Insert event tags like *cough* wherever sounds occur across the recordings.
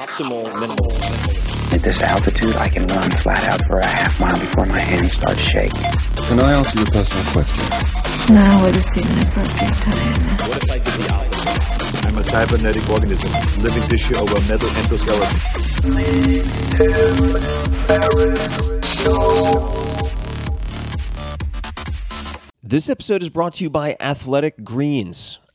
optimal minimal. At this altitude, I can run flat out for a half mile before my hands start shaking. Can I ask you a personal question? Now would seem an appropriate time. What if I did the opposite? I'm a cybernetic organism, living tissue over metal endoskeleton. This episode is brought to you by Athletic Greens.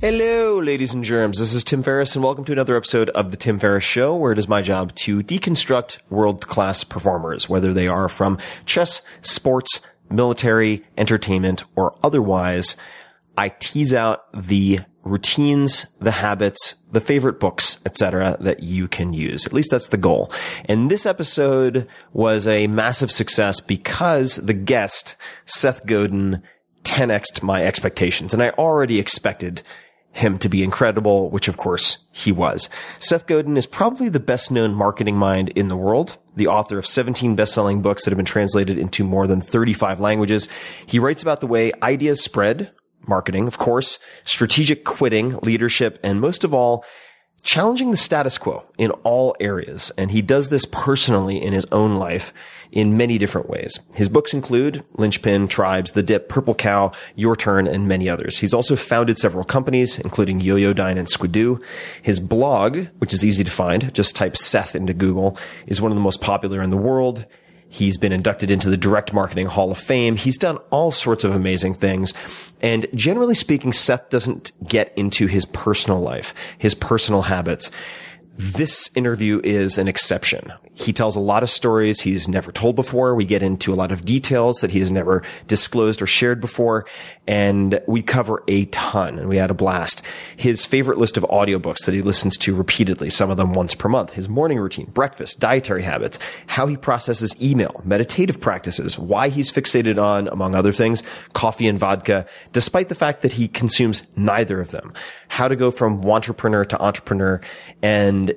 Hello, ladies and germs. This is Tim Ferriss, and welcome to another episode of The Tim Ferriss Show, where it is my job to deconstruct world class performers, whether they are from chess, sports, military, entertainment, or otherwise. I tease out the routines, the habits, the favorite books, etc. that you can use. At least that's the goal. And this episode was a massive success because the guest, Seth Godin, 10x'd my expectations. And I already expected him to be incredible, which of course he was. Seth Godin is probably the best known marketing mind in the world, the author of 17 best selling books that have been translated into more than 35 languages. He writes about the way ideas spread, marketing, of course, strategic quitting, leadership, and most of all, challenging the status quo in all areas. And he does this personally in his own life in many different ways. His books include Linchpin, Tribes, The Dip, Purple Cow, Your Turn, and many others. He's also founded several companies, including Yoyodyne and Squidoo. His blog, which is easy to find, just type Seth into Google, is one of the most popular in the world. He's been inducted into the Direct Marketing Hall of Fame. He's done all sorts of amazing things. And generally speaking, Seth doesn't get into his personal life, his personal habits. This interview is an exception. He tells a lot of stories he's never told before. We get into a lot of details that he has never disclosed or shared before. And we cover a ton and we had a blast. His favorite list of audiobooks that he listens to repeatedly, some of them once per month, his morning routine, breakfast, dietary habits, how he processes email, meditative practices, why he's fixated on, among other things, coffee and vodka, despite the fact that he consumes neither of them, how to go from wantrepreneur to entrepreneur and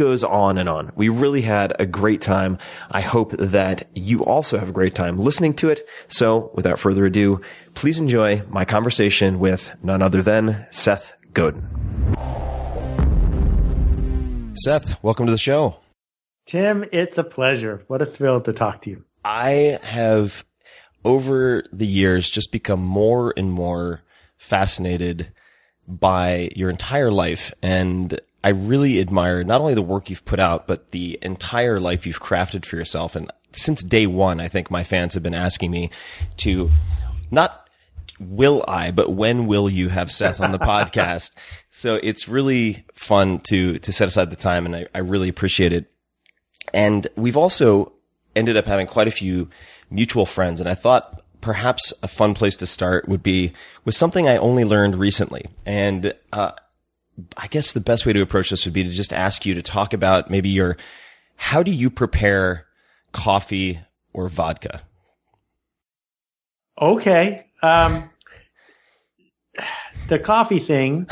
goes on and on. We really had a great time. I hope that you also have a great time listening to it. So without further ado, please enjoy my conversation with none other than Seth Godin. Seth, welcome to the show. Tim, it's a pleasure. What a thrill to talk to you. I have over the years just become more and more fascinated by your entire life and I really admire not only the work you've put out, but the entire life you've crafted for yourself. And since day one, I think my fans have been asking me to not will I, but when will you have Seth on the *laughs* podcast? So it's really fun to, to set aside the time and I, I really appreciate it. And we've also ended up having quite a few mutual friends. And I thought perhaps a fun place to start would be with something I only learned recently. And, uh, I guess the best way to approach this would be to just ask you to talk about maybe your, how do you prepare coffee or vodka? Okay. Um, the coffee thing,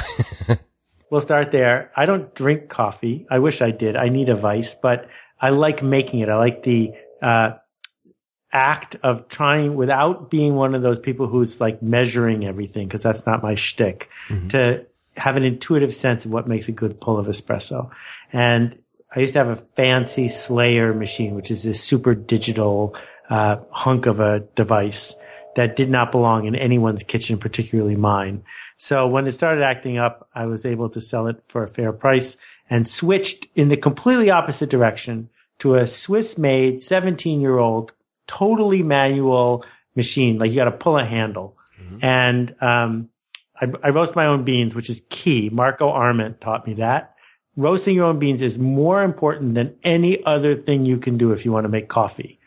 *laughs* we'll start there. I don't drink coffee. I wish I did. I need a vice, but I like making it. I like the uh, act of trying without being one of those people who's like measuring everything because that's not my shtick. To have an intuitive sense of what makes a good pull of espresso. And I used to have a fancy Slayer machine, which is this super digital uh, hunk of a device that did not belong in anyone's kitchen, particularly mine. So when it started acting up, I was able to sell it for a fair price and switched in the completely opposite direction to a Swiss made 17 year old, totally manual machine. Like you got to pull a handle. And, um, I, I roast my own beans, which is key. Marco Arment taught me that. Roasting your own beans is more important than any other thing you can do if you want to make coffee.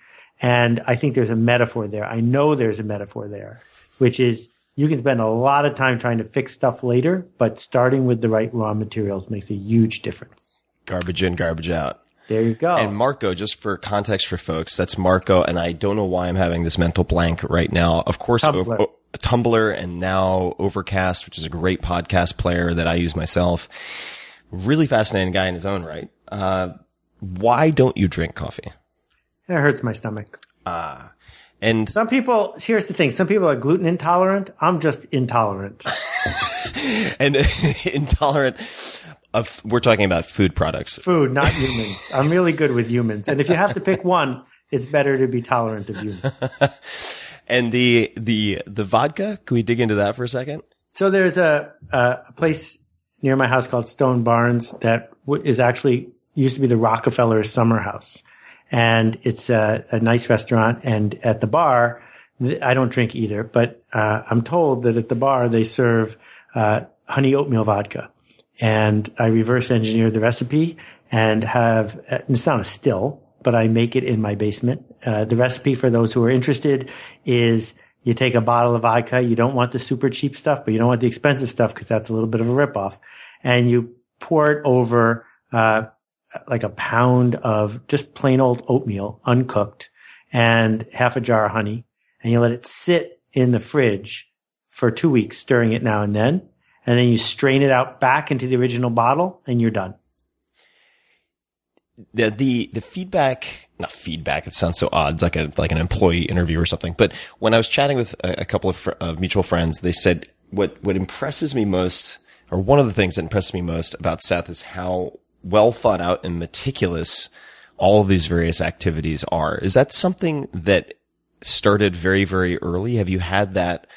And I think there's a metaphor there. I know there's a metaphor there, which is you can spend a lot of time trying to fix stuff later, but starting with the right raw materials makes a huge difference. Garbage in, garbage out. There you go. And Marco, just for context for folks, that's Marco, and I don't know why I'm having this mental blank right now. Of course. Tumblr and now Overcast, which is a great podcast player that I use myself. Really fascinating guy in his own right. Uh, why don't you drink coffee? it hurts my stomach. Ah, and Some people, here's the thing. Some people are gluten intolerant. I'm just intolerant. *laughs* and *laughs* intolerant of we're talking about food products. Food, not humans. I'm really good with humans. And if you have to pick one, it's better to be tolerant of humans. *laughs* And the the the vodka, can we dig into that for a second? So there's a, a place near my house called Stone Barns that is actually used to be the Rockefeller Summer House. And it's a, a nice restaurant. And at the bar, I don't drink either, but uh, I'm told that at the bar they serve uh, honey oatmeal vodka. And I reverse engineered the recipe and have, uh, it's not a still, but I make it in my basement. Uh, the recipe for those who are interested is you take a bottle of vodka. You don't want the super cheap stuff, but you don't want the expensive stuff because that's a little bit of a ripoff. And you pour it over, uh, like a pound of just plain old oatmeal, uncooked, and half a jar of honey. And you let it sit in the fridge for two weeks, stirring it now and then. And then you strain it out back into the original bottle and you're done. The the the feedback not feedback it sounds so odd it's like a like an employee interview or something but when i was chatting with a, a couple of, fr- mutual friends they said what what impresses me most or one of the things that impresses me most about seth is how well thought out and meticulous all of these various activities are. Is that something that started very very early? Have you had that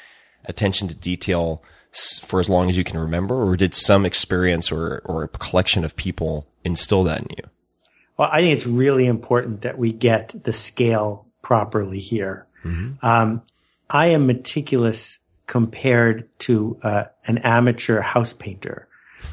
attention to detail for as long as you can remember or did some experience or or a collection of people instill that in you Well, I think it's really important that we get the scale properly here. Um, I am meticulous compared to uh, an amateur house painter.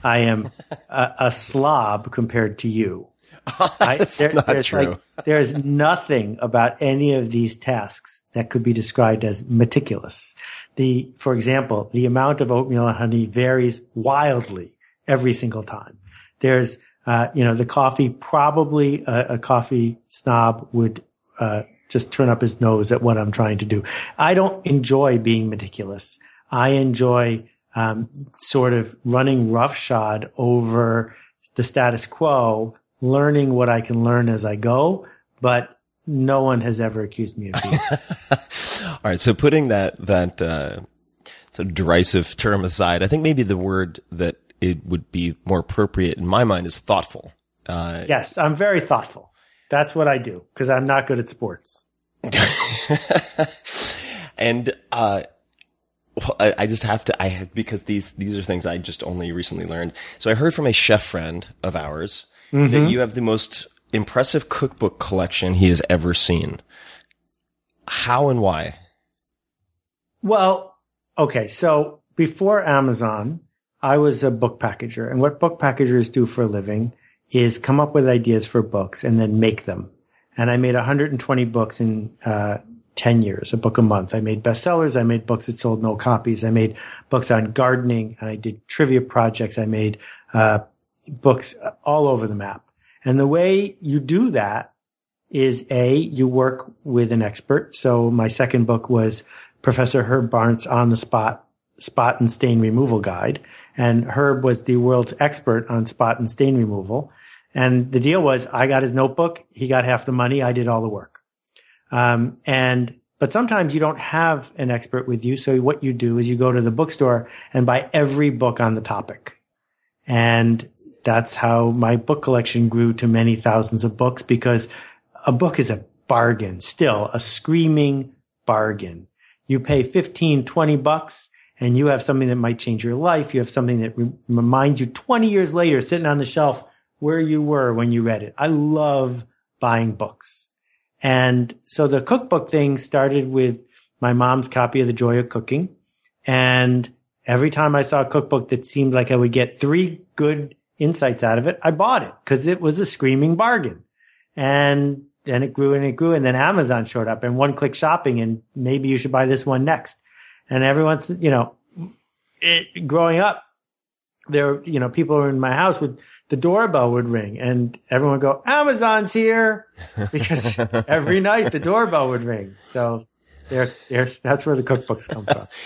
I am *laughs* a, a slob compared to you. *laughs* I, there- not there's true. like there's nothing about any of these tasks that could be described as meticulous. The, for example, the amount of oatmeal and honey varies wildly every single time. There's, uh, you know, the coffee, probably a, a coffee snob would, uh, just turn up his nose at what I'm trying to do. I don't enjoy being meticulous. I enjoy, um, sort of running roughshod over the status quo, learning what I can learn as I go, but no one has ever accused me of being. *laughs* All right. So putting that, that, uh, sort of derisive term aside, I think maybe the word that it would be more appropriate in my mind is thoughtful. Uh, yes, I'm very thoughtful. That's what I do because I'm not good at sports. *laughs* and, uh, well, I, I just have to, I have, because these, these are things I just only recently learned. So I heard from a chef friend of ours that you have the most impressive cookbook collection he has ever seen. How and why? Well, okay. So before Amazon, I was a book packager. And what book packagers do for a living is come up with ideas for books and then make them. And I made 120 books in uh, 10 years, a book a month. I made bestsellers. I made books that sold no copies. I made books on gardening and I did trivia projects. I made uh, books all over the map. And the way you do that is A, you work with an expert. So my second book was Professor Herb Barnes on the spot, spot and stain removal guide. And Herb was the world's expert on spot and stain removal. And the deal was I got his notebook. He got half the money. I did all the work. Um, and, but sometimes you don't have an expert with you. So what you do is you go to the bookstore and buy every book on the topic. And that's how my book collection grew to many thousands of books because a book is a bargain, still a screaming bargain. You pay 15, 20 bucks and you have something that might change your life. You have something that re- reminds you 20 years later sitting on the shelf where you were when you read it. I love buying books. And so the cookbook thing started with my mom's copy of The Joy of Cooking. And every time I saw a cookbook that seemed like I would get three good insights out of it, I bought it because it was a screaming bargain. And then it grew and it grew. And then Amazon showed up and one click shopping and maybe you should buy this one next. And everyone's, you know, it, growing up, there, you know, people in my house would, the doorbell would ring and everyone would go, Amazon's here *laughs* because every night the doorbell would ring. So there, there, that's where the cookbooks come from. *laughs*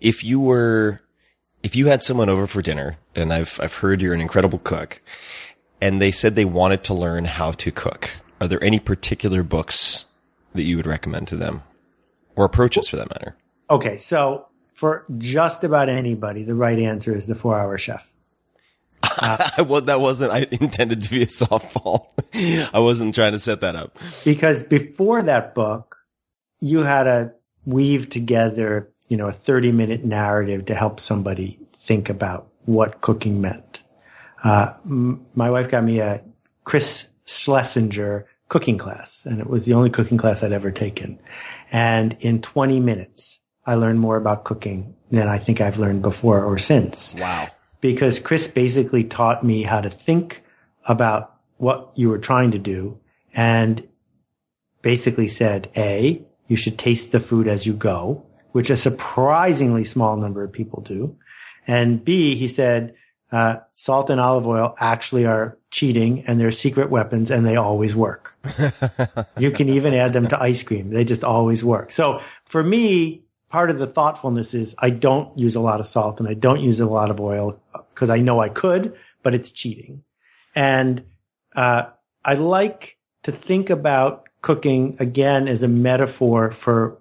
If you were, if you had someone over for dinner, and I've, I've heard you're an incredible cook, and they said they wanted to learn how to cook, are there any particular books that you would recommend to them? Or approaches for that matter? Okay. So for just about anybody, the right answer is the four hour chef. Uh, *laughs* well, that wasn't, I intended to be a softball. I wasn't trying to set that up. Because before that book, you had to weave together, you know, a 30 minute narrative to help somebody think about what cooking meant. Uh, m- my wife got me a Chris Schlesinger cooking class, and it was the only cooking class I'd ever taken. And in 20 minutes, I learned more about cooking than I think I've learned before or since. Wow. Because Chris basically taught me how to think about what you were trying to do and basically said, A, you should taste the food as you go, which a surprisingly small number of people do. And B, he said, uh, salt and olive oil actually are cheating and they're secret weapons and they always work. *laughs* you can even add them to ice cream. They just always work. So for me, part of the thoughtfulness is I don't use a lot of salt and I don't use a lot of oil because I know I could, but it's cheating. And, uh, I like to think about cooking again as a metaphor for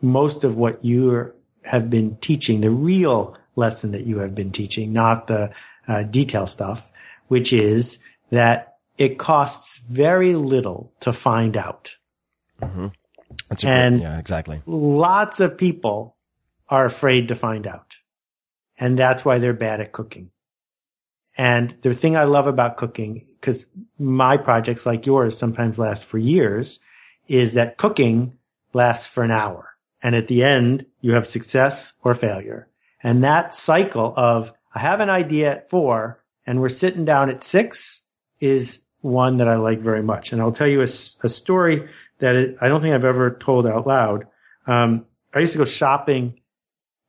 most of what you have been teaching, the real lesson that you have been teaching, not the uh, detail stuff, which is that it costs very little to find out. That's a And- great, yeah, exactly. Lots of people are afraid to find out. And that's why they're bad at cooking. And the thing I love about cooking, because my projects like yours sometimes last for years, is that cooking lasts for an hour. And at the end, you have success or failure. And that cycle of I have an idea at four and we're sitting down at six is one that I like very much. And I'll tell you a story that it, I don't think I've ever told out loud. Um, I used to go shopping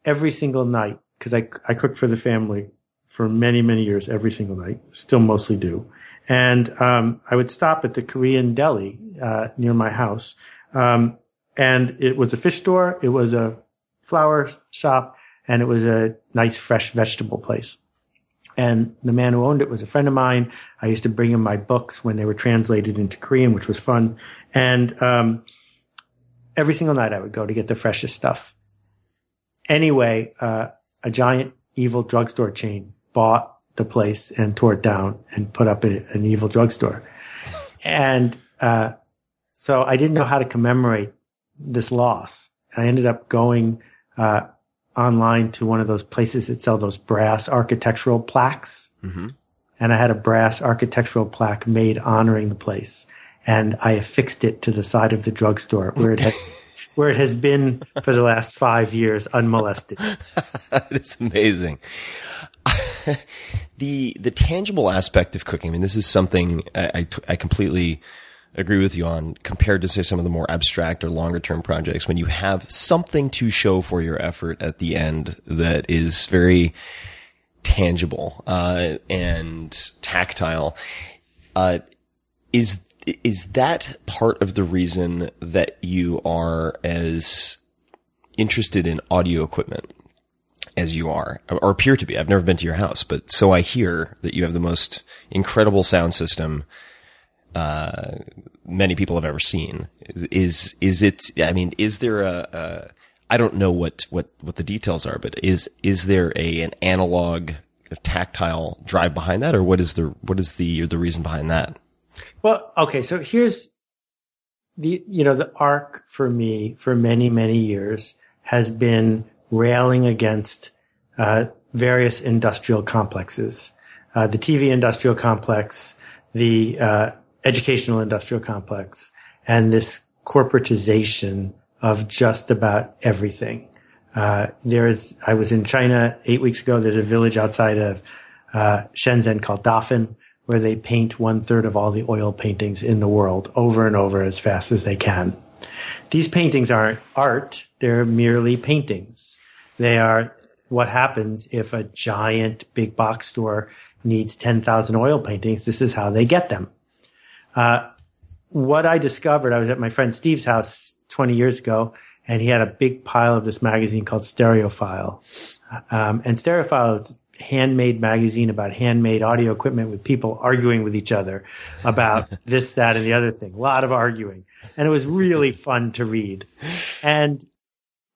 every single night because I, I cooked for the family for many, many years, every single night, still mostly do. And, um, I would stop at the Korean deli, uh, near my house. Um, and it was a fish store. It was a flower shop and it was a nice fresh vegetable place. And the man who owned it was a friend of mine. I used to bring him my books when they were translated into Korean, which was fun. And, um, every single night I would go to get the freshest stuff. Anyway, uh, a giant evil drugstore chain bought the place and tore it down and put up an evil drugstore. And, uh, so I didn't know how to commemorate this loss. I ended up going, uh, online to one of those places that sell those brass architectural plaques. Mm-hmm. and I had a brass architectural plaque made honoring the place. And I affixed it to the side of the drugstore where it has, *laughs* where it has been for the last five years unmolested. *laughs* it's amazing. *laughs* the the tangible aspect of cooking. I mean, this is something I, I, I completely agree with you on compared to say some of the more abstract or longer term projects when you have something to show for your effort at the end that is very tangible uh, and tactile. Uh, is is that part of the reason that you are as interested in audio equipment as you are, or appear to be? I've never been to your house, but so I hear that you have the most incredible sound system uh, many people have ever seen. Is is it? I mean, is there a, a I don't know what, what, what the details are, but is is there a an analog tactile drive behind that, or what is the what is the the reason behind that? Well, okay, so here's the you know the arc for me for many many years has been railing against uh, various industrial complexes, uh, the TV industrial complex, the uh, educational industrial complex, and this corporatization of just about everything. Uh, there's, I was in China eight weeks ago. There's a village outside of uh, Shenzhen called Dafen, where they paint one third of all the oil paintings in the world over and over as fast as they can. These paintings aren't art; they're merely paintings. They are what happens if a giant big box store needs 10,000 oil paintings. This is how they get them. Uh, what I discovered, I was at my friend Steve's house 20 years ago, and he had a big pile of this magazine called Stereophile. Um, and Stereophile is a handmade magazine about handmade audio equipment with people arguing with each other about *laughs* this, that, and the other thing. A lot of arguing. And it was really *laughs* fun to read. And,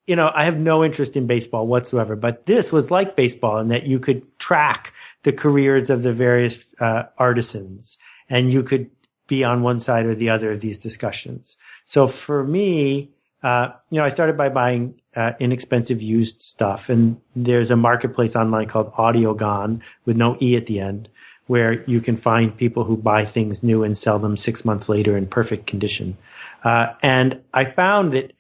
you know, I have no interest in baseball whatsoever, but this was like baseball in that you could track the careers of the various uh, artisans and you could be on one side or the other of these discussions. So for me, uh, you know, I started by buying uh, inexpensive used stuff, and there's a marketplace online called Audiogon with no e at the end, where you can find people who buy things new and sell them six months later in perfect condition. Uh, and I found that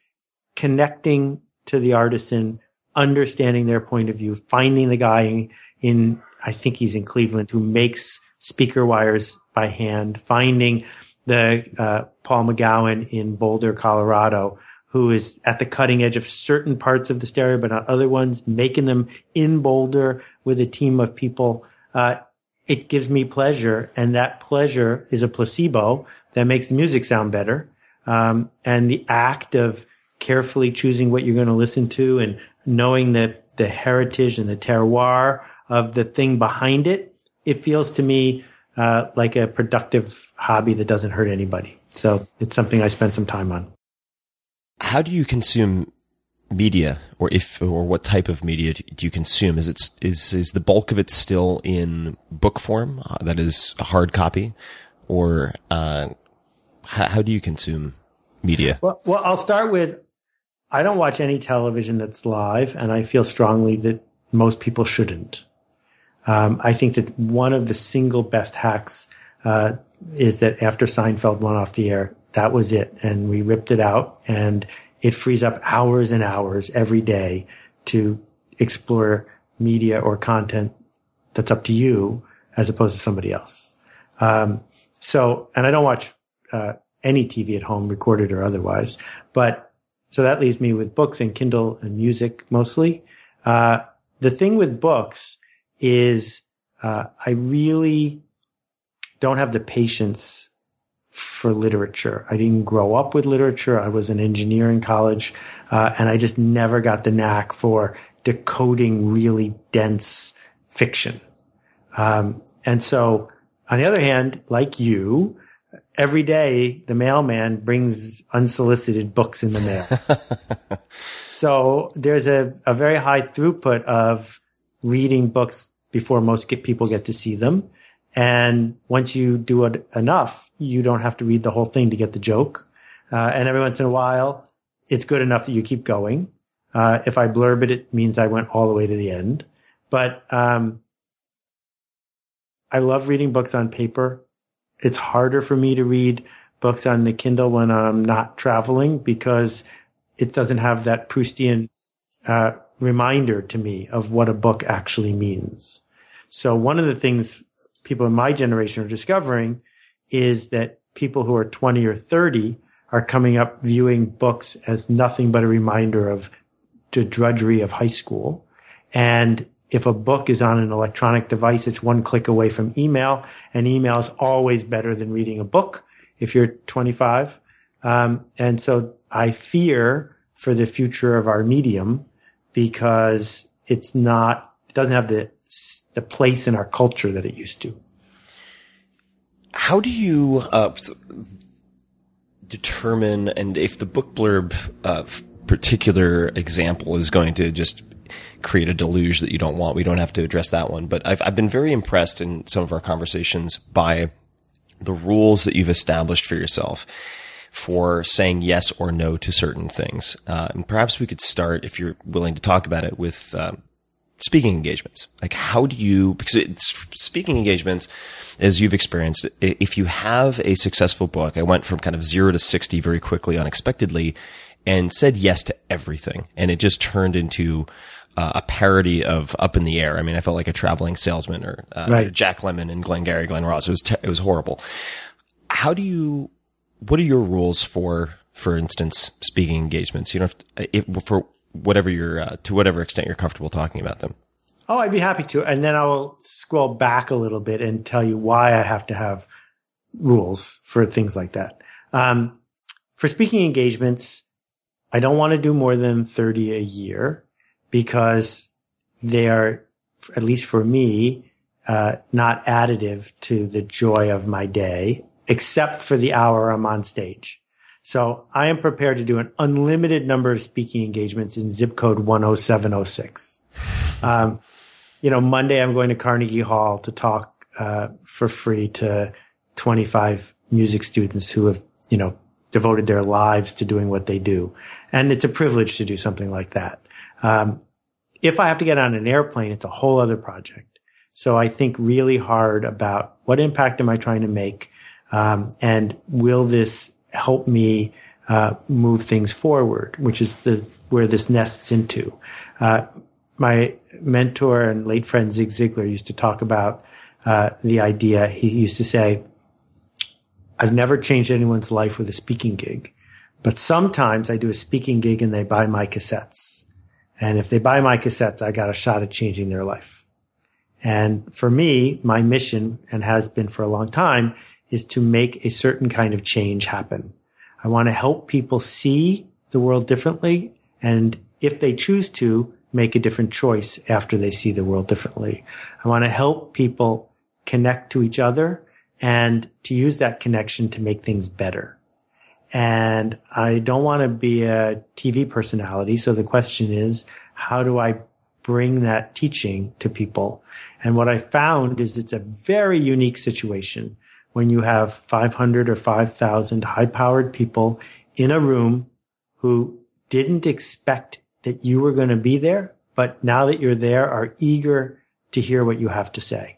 connecting to the artisan, understanding their point of view, finding the guy in, I think he's in Cleveland, who makes speaker wires by hand, finding the uh, Paul McGowan in Boulder, Colorado, who is at the cutting edge of certain parts of the stereo, but not other ones, making them in Boulder with a team of people. Uh, it gives me pleasure, and that pleasure is a placebo that makes the music sound better. Um, and the act of carefully choosing what you're going to listen to and knowing that the heritage and the terroir of the thing behind it, it feels to me uh, like a productive hobby that doesn't hurt anybody. So it's something I spend some time on. How do you consume media, or if or what type of media do you consume? Is it is is the bulk of it still in book form, uh, that is a hard copy, or uh, how, how do you consume media? Well, well, I'll start with I don't watch any television that's live, and I feel strongly that most people shouldn't. Um, I think that one of the single best hacks uh, is that after Seinfeld went off the air, that was it, and we ripped it out, and it frees up hours and hours every day to explore media or content that's up to you as opposed to somebody else. Um, so, and I don't watch uh, any TV at home, recorded or otherwise, but so that leaves me with books and Kindle and music mostly. Uh, the thing with books is uh, I really don't have the patience for literature. I didn't grow up with literature. I was an engineer in college, uh, and I just never got the knack for decoding really dense fiction. Um, and so, on the other hand, like you, every day the mailman brings unsolicited books in the mail. *laughs* so there's a, a very high throughput of reading books before most get, people get to see them. And once you do it enough, you don't have to read the whole thing to get the joke. Uh, and every once in a while, it's good enough that you keep going. Uh, if I blurb it, it means I went all the way to the end. But um, I love reading books on paper. It's harder for me to read books on the Kindle when I'm not traveling because it doesn't have that Proustian uh, reminder to me of what a book actually means. So one of the things people in my generation are discovering is that people who are 20 or 30 are coming up viewing books as nothing but a reminder of the drudgery of high school. And if a book is on an electronic device, it's one click away from email and email is always better than reading a book if you're 25. Um, and so I fear for the future of our medium because it's not, it doesn't have the, the place in our culture that it used to. How do you uh, determine, and if the book blurb uh, particular example is going to just create a deluge that you don't want, we don't have to address that one. But I've, I've been very impressed in some of our conversations by the rules that you've established for yourself for saying yes or no to certain things. Uh, and perhaps we could start, if you're willing to talk about it, with uh, speaking engagements. Like, how do you, because speaking engagements, as you've experienced, if you have a successful book, I went from kind of zero to 60 very quickly, unexpectedly, and said yes to everything. And it just turned into uh, a parody of Up in the Air. I mean, I felt like a traveling salesman or uh, right. Jack Lemmon and Glengarry Glen Ross. It was, te- it was horrible. How do you, what are your rules for, for instance, speaking engagements? You know, if, if for whatever you're, uh, to whatever extent you're comfortable talking about them. Oh, I'd be happy to. And then I will scroll back a little bit and tell you why I have to have rules for things like that. Um, for speaking engagements, I don't want to do more than 30 a year because they are, at least for me, uh, not additive to the joy of my day, except for the hour I'm on stage. So I am prepared to do an unlimited number of speaking engagements in zip code 10706. Um, you know, Monday I'm going to Carnegie Hall to talk uh, for free to 25 music students who have, you know, devoted their lives to doing what they do. And it's a privilege to do something like that. Um, if I have to get on an airplane, it's a whole other project. So I think really hard about what impact am I trying to make? Um, and will this help me uh, move things forward, which is the where this nests into. Uh, my mentor and late friend Zig Ziglar used to talk about uh, the idea. He used to say, "I've never changed anyone's life with a speaking gig, but sometimes I do a speaking gig and they buy my cassettes, and if they buy my cassettes, I got a shot at changing their life." And for me, my mission, and has been for a long time, is to make a certain kind of change happen. I want to help people see the world differently. And if they choose to, make a different choice after they see the world differently. I want to help people connect to each other and to use that connection to make things better. And I don't want to be a TV personality. So the question is, how do I bring that teaching to people? And what I found is it's a very unique situation when you have 500 or 5,000 high powered people in a room who didn't expect that you were going to be there, but now that you're there are eager to hear what you have to say.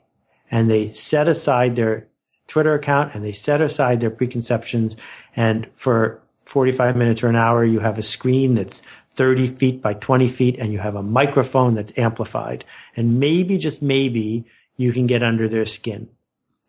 And they set aside their Twitter account and they set aside their preconceptions. And for 45 minutes or an hour, you have a screen that's 30 feet by 20 feet and you have a microphone that's amplified. And maybe, just maybe, you can get under their skin.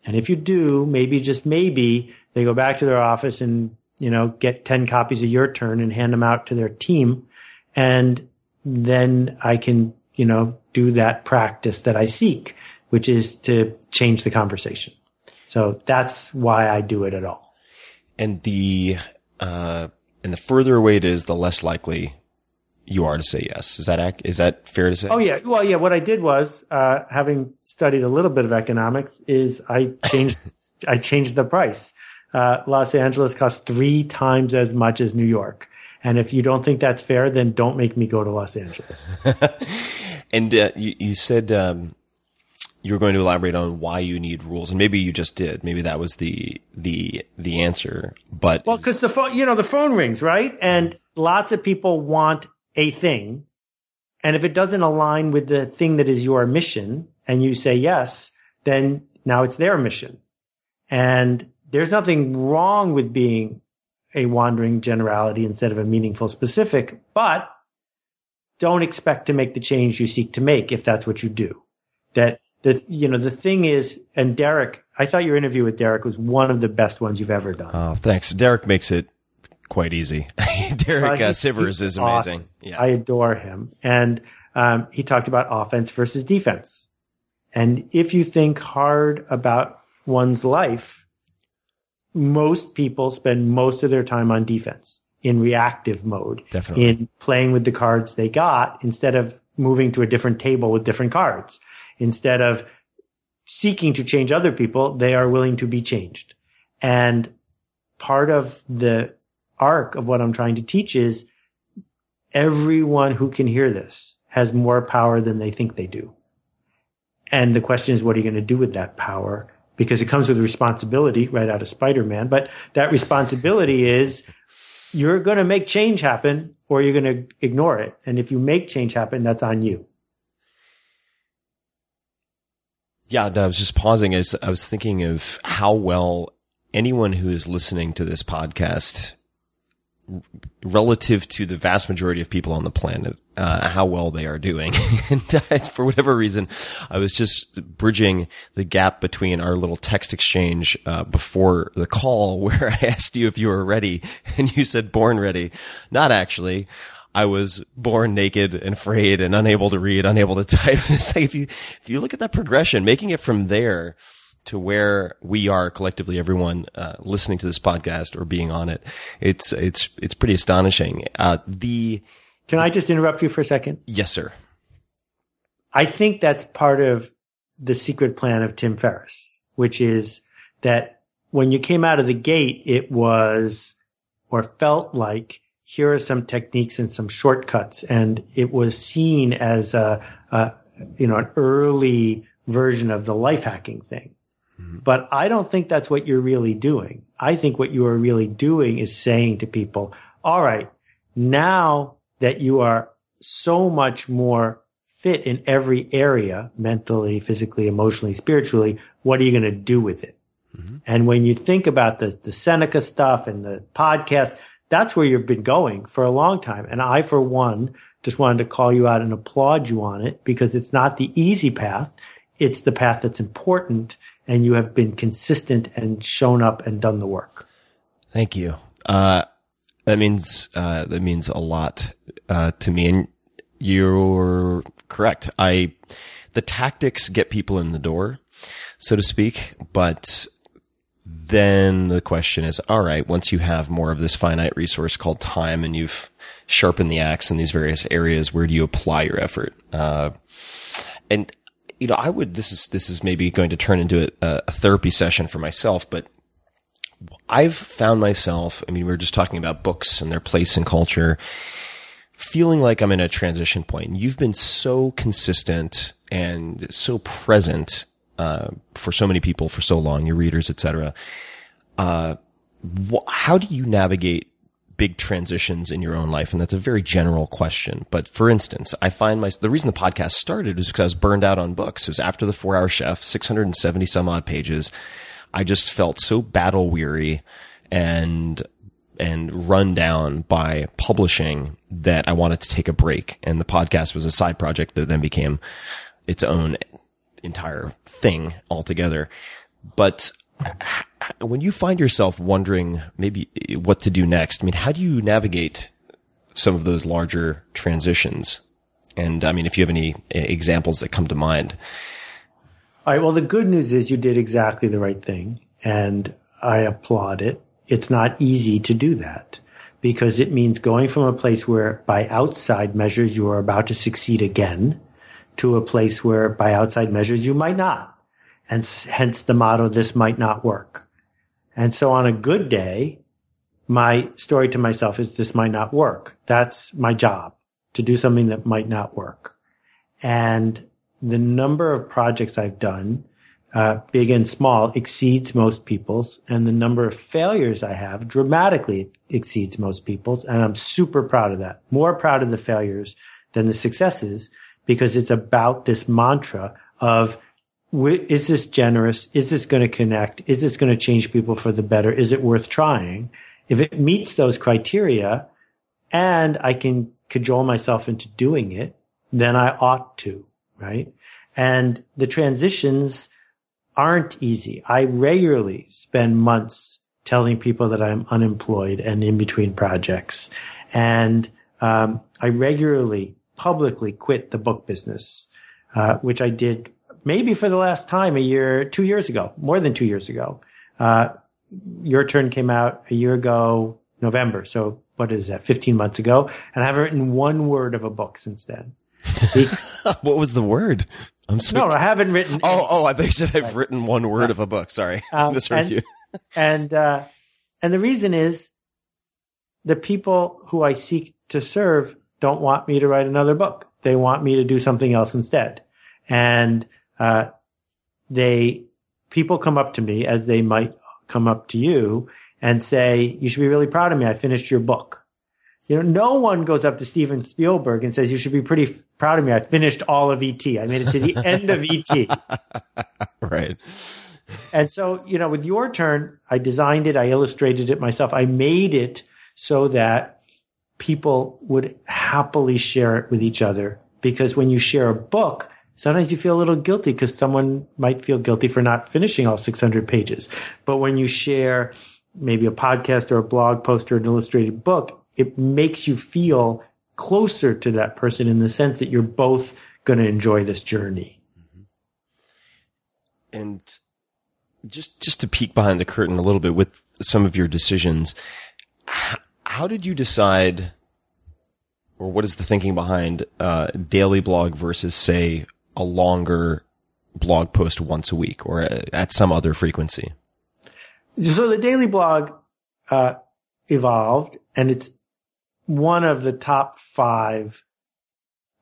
And if you do, maybe just maybe they go back to their office and, you know, get 10 copies of your turn and hand them out to their team. And then I can, you know, do that practice that I seek, which is to change the conversation. So that's why I do it at all. And the, uh, and the further away it is, the less likely you are to say yes. Is that is that fair to say? Oh yeah. Well, yeah. What I did was, uh, having studied a little bit of economics, is I changed *laughs* I changed the price. Uh, Los Angeles costs three times as much as New York. And if you don't think that's fair, then don't make me go to Los Angeles. *laughs* and uh, you, you, said um, you were going to elaborate on why you need rules, and maybe you just did. Maybe that was the the the answer. But well, because the phone, you know, the phone rings, right? And lots of people want a thing. And if it doesn't align with the thing that is your mission and you say yes, then Now it's their mission. And there's nothing wrong with being a wandering generality instead of a meaningful specific, but don't expect to make the change you seek to make if that's what you do. That, that, you know, the thing is, and Derek, I thought your interview with Derek was one of the best ones you've ever done. Oh, thanks. Derek makes it quite easy. *laughs* Derek Uh, uh, he's- Sivers he's is amazing. awesome. Yeah. I adore him. And um, he talked about offense versus defense. And if you think hard about one's life, most people spend most of their time on defense in reactive mode, Definitely. in playing with the cards they got instead of moving to a different table with different cards. Instead of seeking to change other people, they are willing to be changed. And part of the arc of what I'm trying to teach is everyone who can hear this has more power than they think they do. And the question is, what are you going to do with that power? Because it comes with responsibility right out of Spider-Man. But that responsibility is you're going to make change happen or you're going to ignore it. And if you make change happen, that's on you. Yeah, no, I was just pausing. I was, I was thinking of how well anyone who is listening to this podcast, relative to the vast majority of people on the planet, uh, how well they are doing. *laughs* and I, for whatever reason, I was just bridging the gap between our little text exchange uh, before the call, *laughs* where I asked you if you were ready, and you said born ready. Not actually. I was born naked and afraid and unable to read, unable to *laughs* type. It's like if you if you look at that progression, making it from there to where we are collectively, everyone uh, listening to this podcast or being on it, it's it's it's pretty astonishing. Uh, the Can I just interrupt you for a second? yes, sir. I think that's part of the secret plan of Tim Ferriss, which is that when you came out of the gate, it was or felt like here are some techniques and some shortcuts. And it was seen as a, a you know, an early version of the life hacking thing. But I don't think that's what you're really doing. I think what you are really doing is saying to people, all right, now that you are so much more fit in every area, mentally, physically, emotionally, spiritually, what are you going to do with it? Mm-hmm. And when you think about the, the Seneca stuff and the podcast, that's where you've been going for a long time. And I, for one, just wanted to call you out and applaud you on it because it's not the easy path. It's the path that's important. And you have been consistent and shown up and done the work. Thank you. Uh, that means uh, that means a lot uh, to me, and you're correct. I the tactics get people in the door, so to speak, but then the question is, all right, once you have more of this finite resource called time and you've sharpened the axe in these various areas, where do you apply your effort? Uh, and, you know, I would, this is, this is maybe going to turn into a, a therapy session for myself, but I've found myself, I mean, we were just talking about books and their place in culture, feeling like I'm in a transition point. You've been so consistent and so present uh, for so many people for so long, your readers, etc. Uh, wh- how do you navigate big transitions in your own life? And that's a very general question. But for instance, I find my the reason the podcast started is because I was burned out on books. It was after the Four Hour Chef, 670 some odd pages. I just felt so battle weary and and run down by publishing that I wanted to take a break. And the podcast was a side project that then became its own entire thing altogether. But when you find yourself wondering maybe what to do next, I mean, how do you navigate some of those larger transitions? And I mean, if you have any examples that come to mind. All right. Well, the good news is you did exactly the right thing and I applaud it. It's not easy to do that because it means going from a place where by outside measures you are about to succeed again to a place where by outside measures you might not. And hence the motto, this might not work. And so on a good day, my story to myself is this might not work. That's my job to do something that might not work. And the number of projects I've done, uh, big and small, exceeds most people's, and the number of failures I have dramatically exceeds most people's. And I'm super proud of that. More proud of the failures than the successes because it's about this mantra of is this generous? Is this going to connect? Is this going to change people for the better? Is it worth trying? If it meets those criteria and I can cajole myself into doing it, then I ought to, right? And the transitions aren't easy. I regularly spend months telling people that I'm unemployed and in between projects. And um, I regularly publicly quit the book business, uh, which I did maybe for the last time a year, two years ago, more than two years ago. Uh, your turn came out a year ago, November. So what is that? 15 months ago. And I haven't written one word of a book since then. *laughs* what was the word? I'm so. No, I haven't written. Oh, oh, I think you said I've written one word of a book. Sorry. *laughs* I Um, misheard and- you. and uh, and the reason is the people who I seek to serve don't want me to write another book. They want me to do something else instead. And uh, they people come up to me as they might come up to you and say, "You should be really proud of me. I finished your book." You know, no one goes up to Steven Spielberg and says, "You should be pretty f- proud of me. I finished all of ET. I made it to the *laughs* end of ET." Right. And so, you know, with your turn, I designed it, I illustrated it myself. I made it so that people would happily share it with each other. Because when you share a book, sometimes you feel a little guilty because someone might feel guilty for not finishing all 600 pages. But when you share maybe a podcast or a blog post or an illustrated book, it makes you feel closer to that person in the sense that you're both going to enjoy this journey. And just just to peek behind the curtain a little bit with some of your decisions, h- how did you decide, or what is the thinking behind uh, daily blog versus, say, a longer blog post once a week or uh, at some other frequency? so the daily blog uh, evolved and it's one of the top five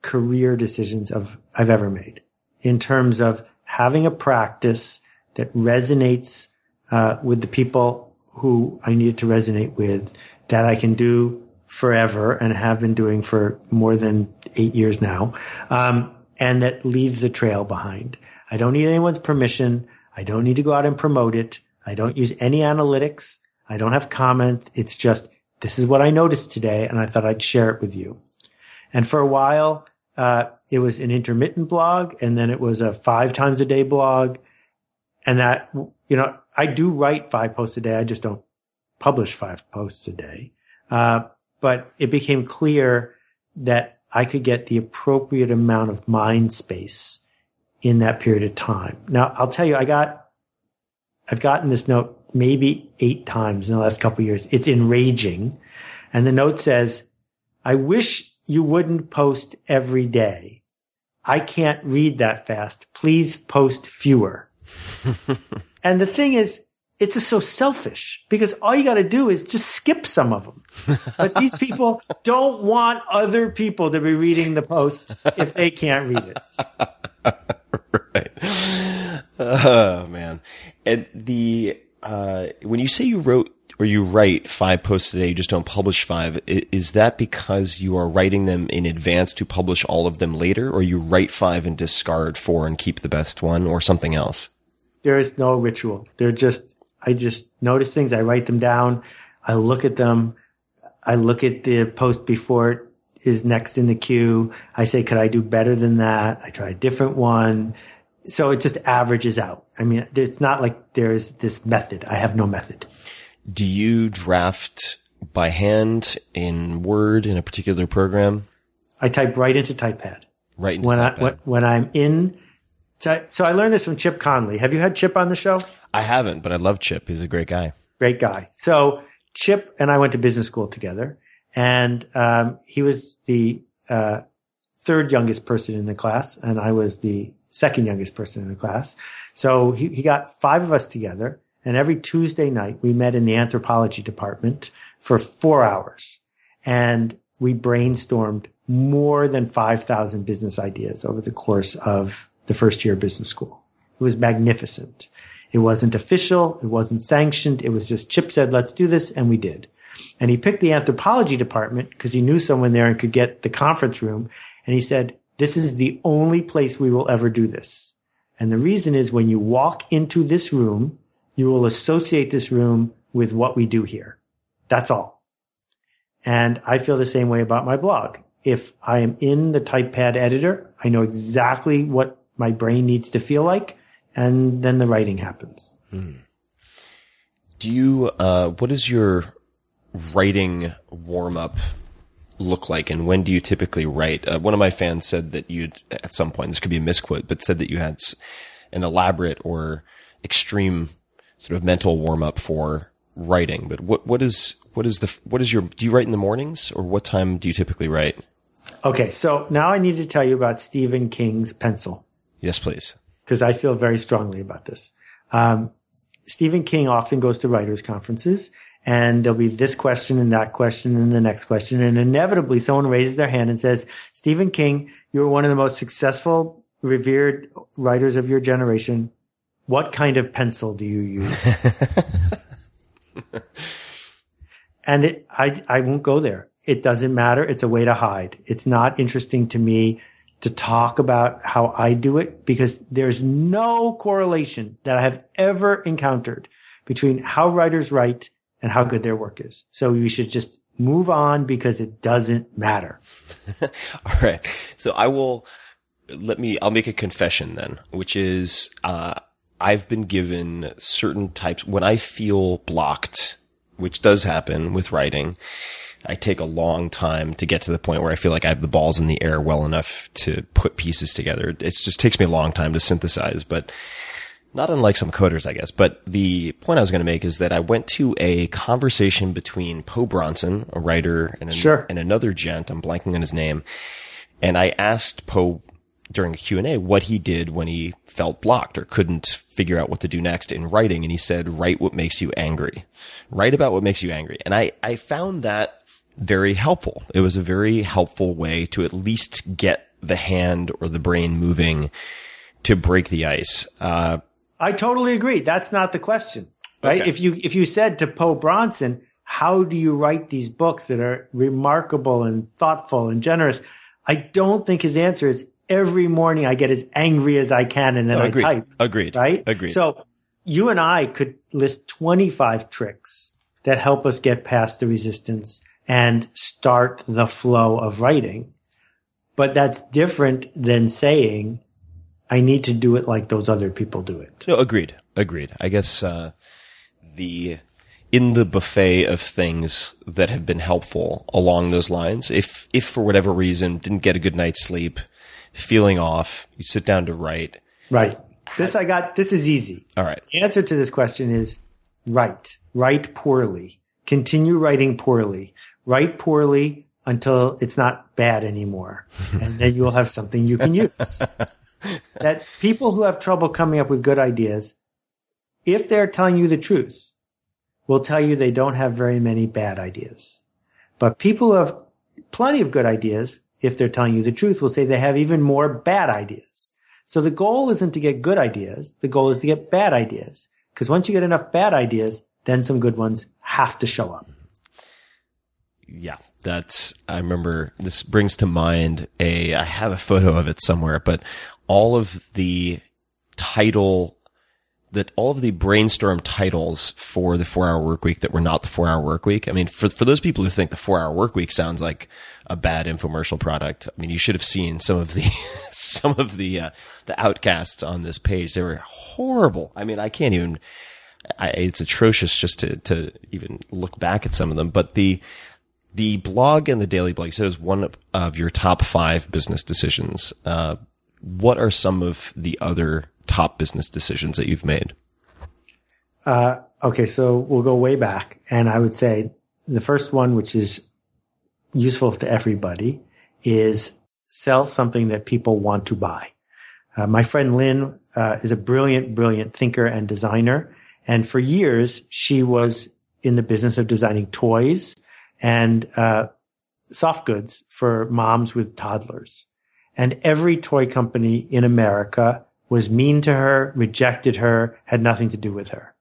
career decisions of I've ever made in terms of having a practice that resonates uh, with the people who I needed to resonate with that I can do forever and have been doing for more than eight years now, um, and that leaves a trail behind. I don't need anyone's permission. I don't need to go out and promote it. I don't use any analytics. I don't have comments. It's just, this is what I noticed today. And I thought I'd share it with you. And for a while, uh, it was an intermittent blog and then it was a five times a day blog. And that, you know, I do write five posts a day. I just don't publish five posts a day. Uh, but it became clear that I could get the appropriate amount of mind space in that period of time. Now, I'll tell you, I got, I've gotten this note maybe eight times in the last couple of years. It's enraging. And the note says, I wish you wouldn't post every day. I can't read that fast. Please post fewer. *laughs* and the thing is, it's just so selfish because all you got to do is just skip some of them. But these people *laughs* don't want other people to be reading the post if they can't read it. *laughs* right. Oh man. And the uh, when you say you wrote or you write five posts a day, you just don't publish five. Is that because you are writing them in advance to publish all of them later, or you write five and discard four and keep the best one, or something else? There is no ritual. They're just, I just notice things. I write them down. I look at them. I look at the post before it is next in the queue. I say, could I do better than that? I try a different one. So it just averages out. I mean, it's not like there's this method. I have no method. Do you draft by hand in Word in a particular program? I type right into TypePad. Right into When I, when, when I'm in, so I learned this from Chip Conley. Have you had Chip on the show? I haven't, but I love Chip. He's a great guy. great guy. So Chip and I went to business school together, and um, he was the uh, third youngest person in the class, and I was the second youngest person in the class. So he, he got five of us together, and every Tuesday night we met in the anthropology department for four hours, and we brainstormed more than 5,000 business ideas over the course of the first year of business school. It was magnificent. It wasn't official. It wasn't sanctioned. It was just Chip said, let's do this. And we did. And he picked the anthropology department because he knew someone there and could get the conference room. And he said, this is the only place we will ever do this. And the reason is when you walk into this room, you will associate this room with what we do here. That's all. And I feel the same way about my blog. If I am in the typepad editor, I know exactly what my brain needs to feel like. And then the writing happens. Do you, uh, what is your writing warm up look like and when do you typically write? Uh, one of my fans said that you'd, at some point, this could be a misquote, but said that you had an elaborate or extreme sort of mental warm up for writing. But what, what is, what is the, what is your, do you write in the mornings or what time do you typically write? Okay. So now I need to tell you about Stephen King's pencil Yes, please. Because I feel very strongly about this. Um, Stephen King often goes to writers' conferences and there'll be this question and that question and the next question. And inevitably someone raises their hand and says, Stephen King, you're one of the most successful, revered writers of your generation. What kind of pencil do you use? *laughs* and it, I, I won't go there. It doesn't matter. It's a way to hide. It's not interesting to me to talk about how I do it because there's no correlation that I have ever encountered between how writers write and how good their work is. So you should just move on because it doesn't matter. *laughs* All right. So I will let me, I'll make a confession then, which is, uh, I've been given certain types when I feel blocked, which does happen with writing. I take a long time to get to the point where I feel like I have the balls in the air well enough to put pieces together. It just takes me a long time to synthesize, but not unlike some coders, I guess. But the point I was going to make is that I went to a conversation between Po Bronson, a writer, and, an- Sure. and another gent. I'm blanking on his name. And I asked Po during a Q&A what he did when he felt blocked or couldn't figure out what to do next in writing. And he said, write what makes you angry. Write about what makes you angry. And I, I found that very helpful. It was a very helpful way to at least get the hand or the brain moving to break the ice. Uh, I totally agree. That's not the question, right? Okay. If you, if you said to Po Bronson, how do you write these books that are remarkable and thoughtful and generous? I don't think his answer is every morning I get as angry as I can and then I type. Agreed. Right? Agreed. So you and I could list 25 tricks that help us get past the resistance and start the flow of writing. But that's different than saying, I need to do it like those other people do it. No, agreed. Agreed. I guess, uh, the, in the buffet of things that have been helpful along those lines, if, if for whatever reason didn't get a good night's sleep, feeling off, you sit down to write. Right. This I got, this is easy. All right. The answer to this question is write. Write poorly. Continue writing poorly. Write poorly until it's not bad anymore. *laughs* and then you'll have something you can use. *laughs* that people who have trouble coming up with good ideas, if they're telling you the truth, will tell you they don't have very many bad ideas. But people who have plenty of good ideas, if they're telling you the truth, will say they have even more bad ideas. So the goal isn't to get good ideas. The goal is to get bad ideas. Because once you get enough bad ideas, then some good ones have to show up. Yeah, that's, I remember this brings to mind a, I have a photo of it somewhere, but all of the title, that all of the brainstorm titles for the four hour work week that were not the four hour work week. I mean, for, for those people who think the four hour work week sounds like a bad infomercial product, I mean, you should have seen some of the, *laughs* some of the, uh, the outcasts on this page. They were horrible. I mean, I can't even, I, it's atrocious just to, to even look back at some of them, but the, the blog and the daily blog, you said it was one of, of your top five business decisions. Uh, what are some of the other top business decisions that you've made? Uh, okay, so we'll go way back. And I would say the first one, which is useful to everybody, is sell something that people want to buy. Uh, my friend Lynn uh, is a brilliant, brilliant thinker and designer. And for years, she was in the business of designing toys and uh, soft goods for moms with toddlers. And every toy company in America was mean to her, rejected her, had nothing to do with her.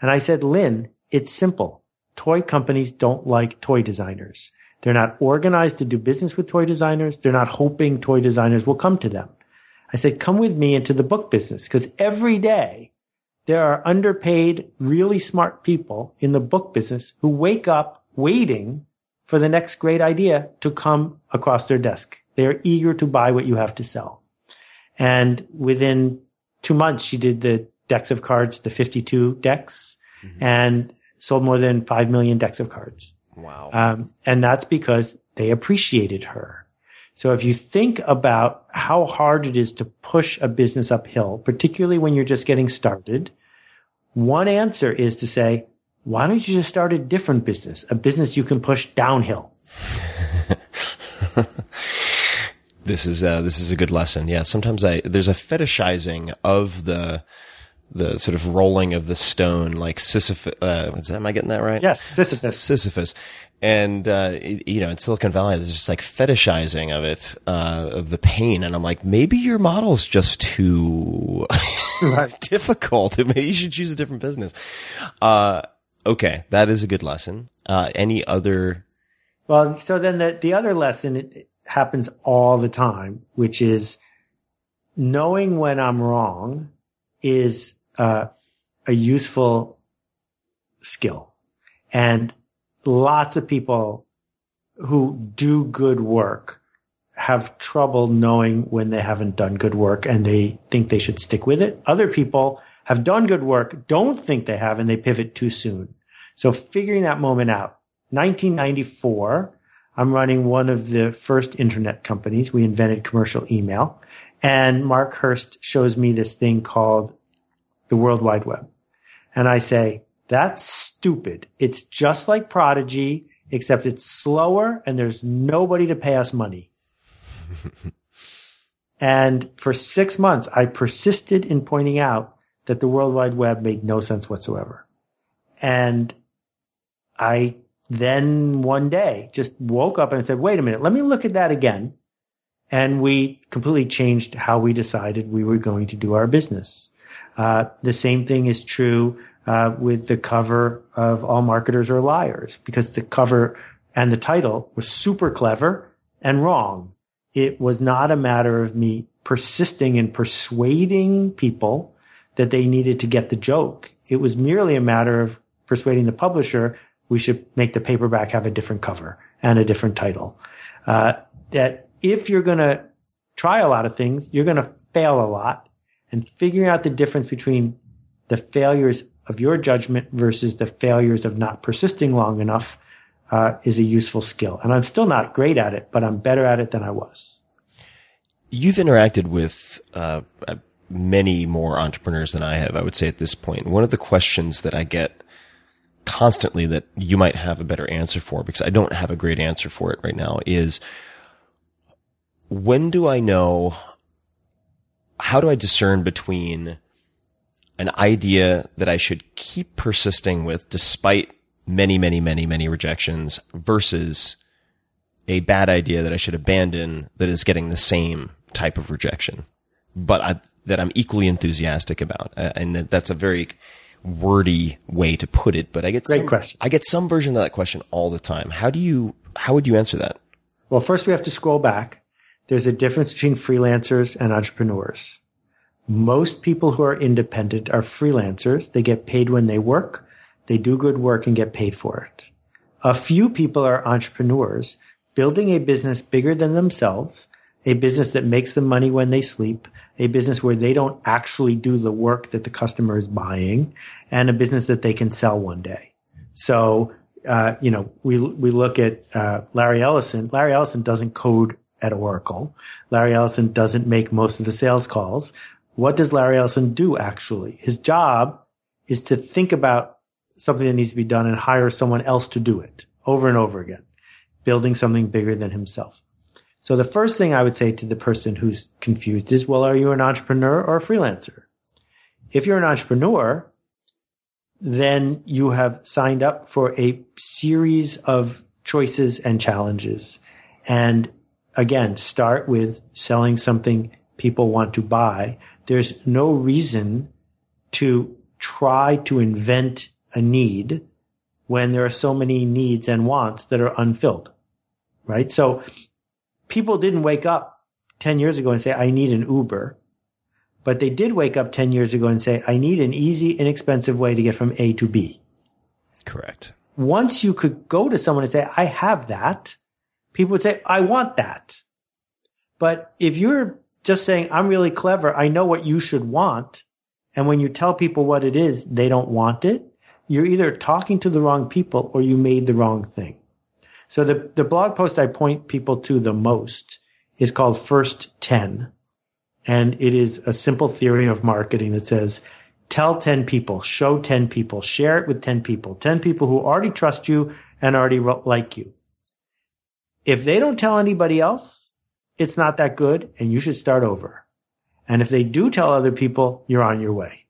And I said, Lynn, it's simple. Toy companies don't like toy designers. They're not organized to do business with toy designers. They're not hoping toy designers will come to them. I said, come with me into the book business because every day there are underpaid, really smart people in the book business who wake up waiting for the next great idea to come across their desk. They are eager to buy what you have to sell. And within two months, she did the decks of cards, the 52 decks and sold more than 5 million decks of cards. Wow. Um, and that's because they appreciated her. So if you think about how hard it is to push a business uphill, particularly when you're just getting started, one answer is to say, why don't you just start a different business, a business you can push downhill? *laughs* this is uh, this is a good lesson. Yeah, sometimes I there's a fetishizing of the the sort of rolling of the stone, like Sisyphus. Uh, that? Am I getting that right? Yes, Sisyphus. Sisyphus. And uh, it- you know, in Silicon Valley, there's just like fetishizing of it, uh, of the pain, and I'm like, maybe your model's just too *laughs* difficult. *laughs* Maybe you should choose a different business. Uh, okay, that is a good lesson. Uh, any other? Well, so then the, the other lesson it, happens all the time, which is knowing when I'm wrong is uh, a useful skill. And lots of people who do good work have trouble knowing when they haven't done good work and they think they should stick with it. Other people have done good work, don't think they have, and they pivot too soon. So figuring that moment out. 1994, I'm running one of the first internet companies. We invented commercial email. And Mark Hurst shows me this thing called the World Wide Web. And I say, that's stupid. It's just like Prodigy, except it's slower and there's nobody to pay us money. *laughs* and for six months, I persisted in pointing out that the World Wide Web made no sense whatsoever. And I then one day just woke up and said, wait a minute, let me look at that again. And we completely changed how we decided we were going to do our business. Uh, the same thing is true uh, with the cover of All Marketers Are Liars, because the cover and the title was super clever and wrong. It was not a matter of me persisting and persuading people that they needed to get the joke. It was merely a matter of persuading the publisher we should make the paperback have a different cover and a different title. Uh, that if you're going to try a lot of things, you're going to fail a lot and figuring out the difference between the failures of your judgment versus the failures of not persisting long enough uh, is a useful skill. And I'm still not great at it, but I'm better at it than I was. You've interacted with uh, many more entrepreneurs than I have, I would say, at this point. One of the questions that I get constantly that you might have a better answer for, because I don't have a great answer for it right now, is when do I know, how do I discern between an idea that I should keep persisting with despite many, many, many, many rejections versus a bad idea that I should abandon that is getting the same type of rejection, but I, that I'm equally enthusiastic about. Uh, And that's a very wordy way to put it, but I get Great some, question. I get some version of that question all the time. How do you, how would you answer that? Well, first we have to scroll back. There's a difference between freelancers and entrepreneurs. Most people who are independent are freelancers. They get paid when they work. They do good work and get paid for it. A few people are entrepreneurs building a business bigger than themselves, a business that makes them money when they sleep, a business where they don't actually do the work that the customer is buying, and a business that they can sell one day. So, uh, you know, we, we look at, uh, Larry Ellison. Larry Ellison doesn't code at Oracle. Larry Ellison doesn't make most of the sales calls. What does Larry Ellison do actually? His job is to think about something that needs to be done and hire someone else to do it over and over again, building something bigger than himself. So the first thing I would say to the person who's confused is, well, are you an entrepreneur or a freelancer? If you're an entrepreneur, then you have signed up for a series of choices and challenges. And again, start with selling something people want to buy. There's no reason to try to invent a need when there are so many needs and wants that are unfilled, right? So people didn't wake up 10 years ago and say, I need an Uber. but they did wake up 10 years ago and say, I need an easy, inexpensive way to get from A to B. Correct. Once you could go to someone and say, I have that, people would say, I want that. But if you're just saying, I'm really clever, I know what you should want. And when you tell people what it is, they don't want it. You're either talking to the wrong people or you made the wrong thing. So the, the blog post I point people to the most is called First 10. And it is a simple theory of marketing that says, tell 10 people, show 10 people, share it with 10 people, 10 people who already trust you and already like you. If they don't tell anybody else, it's not that good and you should start over. And if they do tell other people, you're on your way.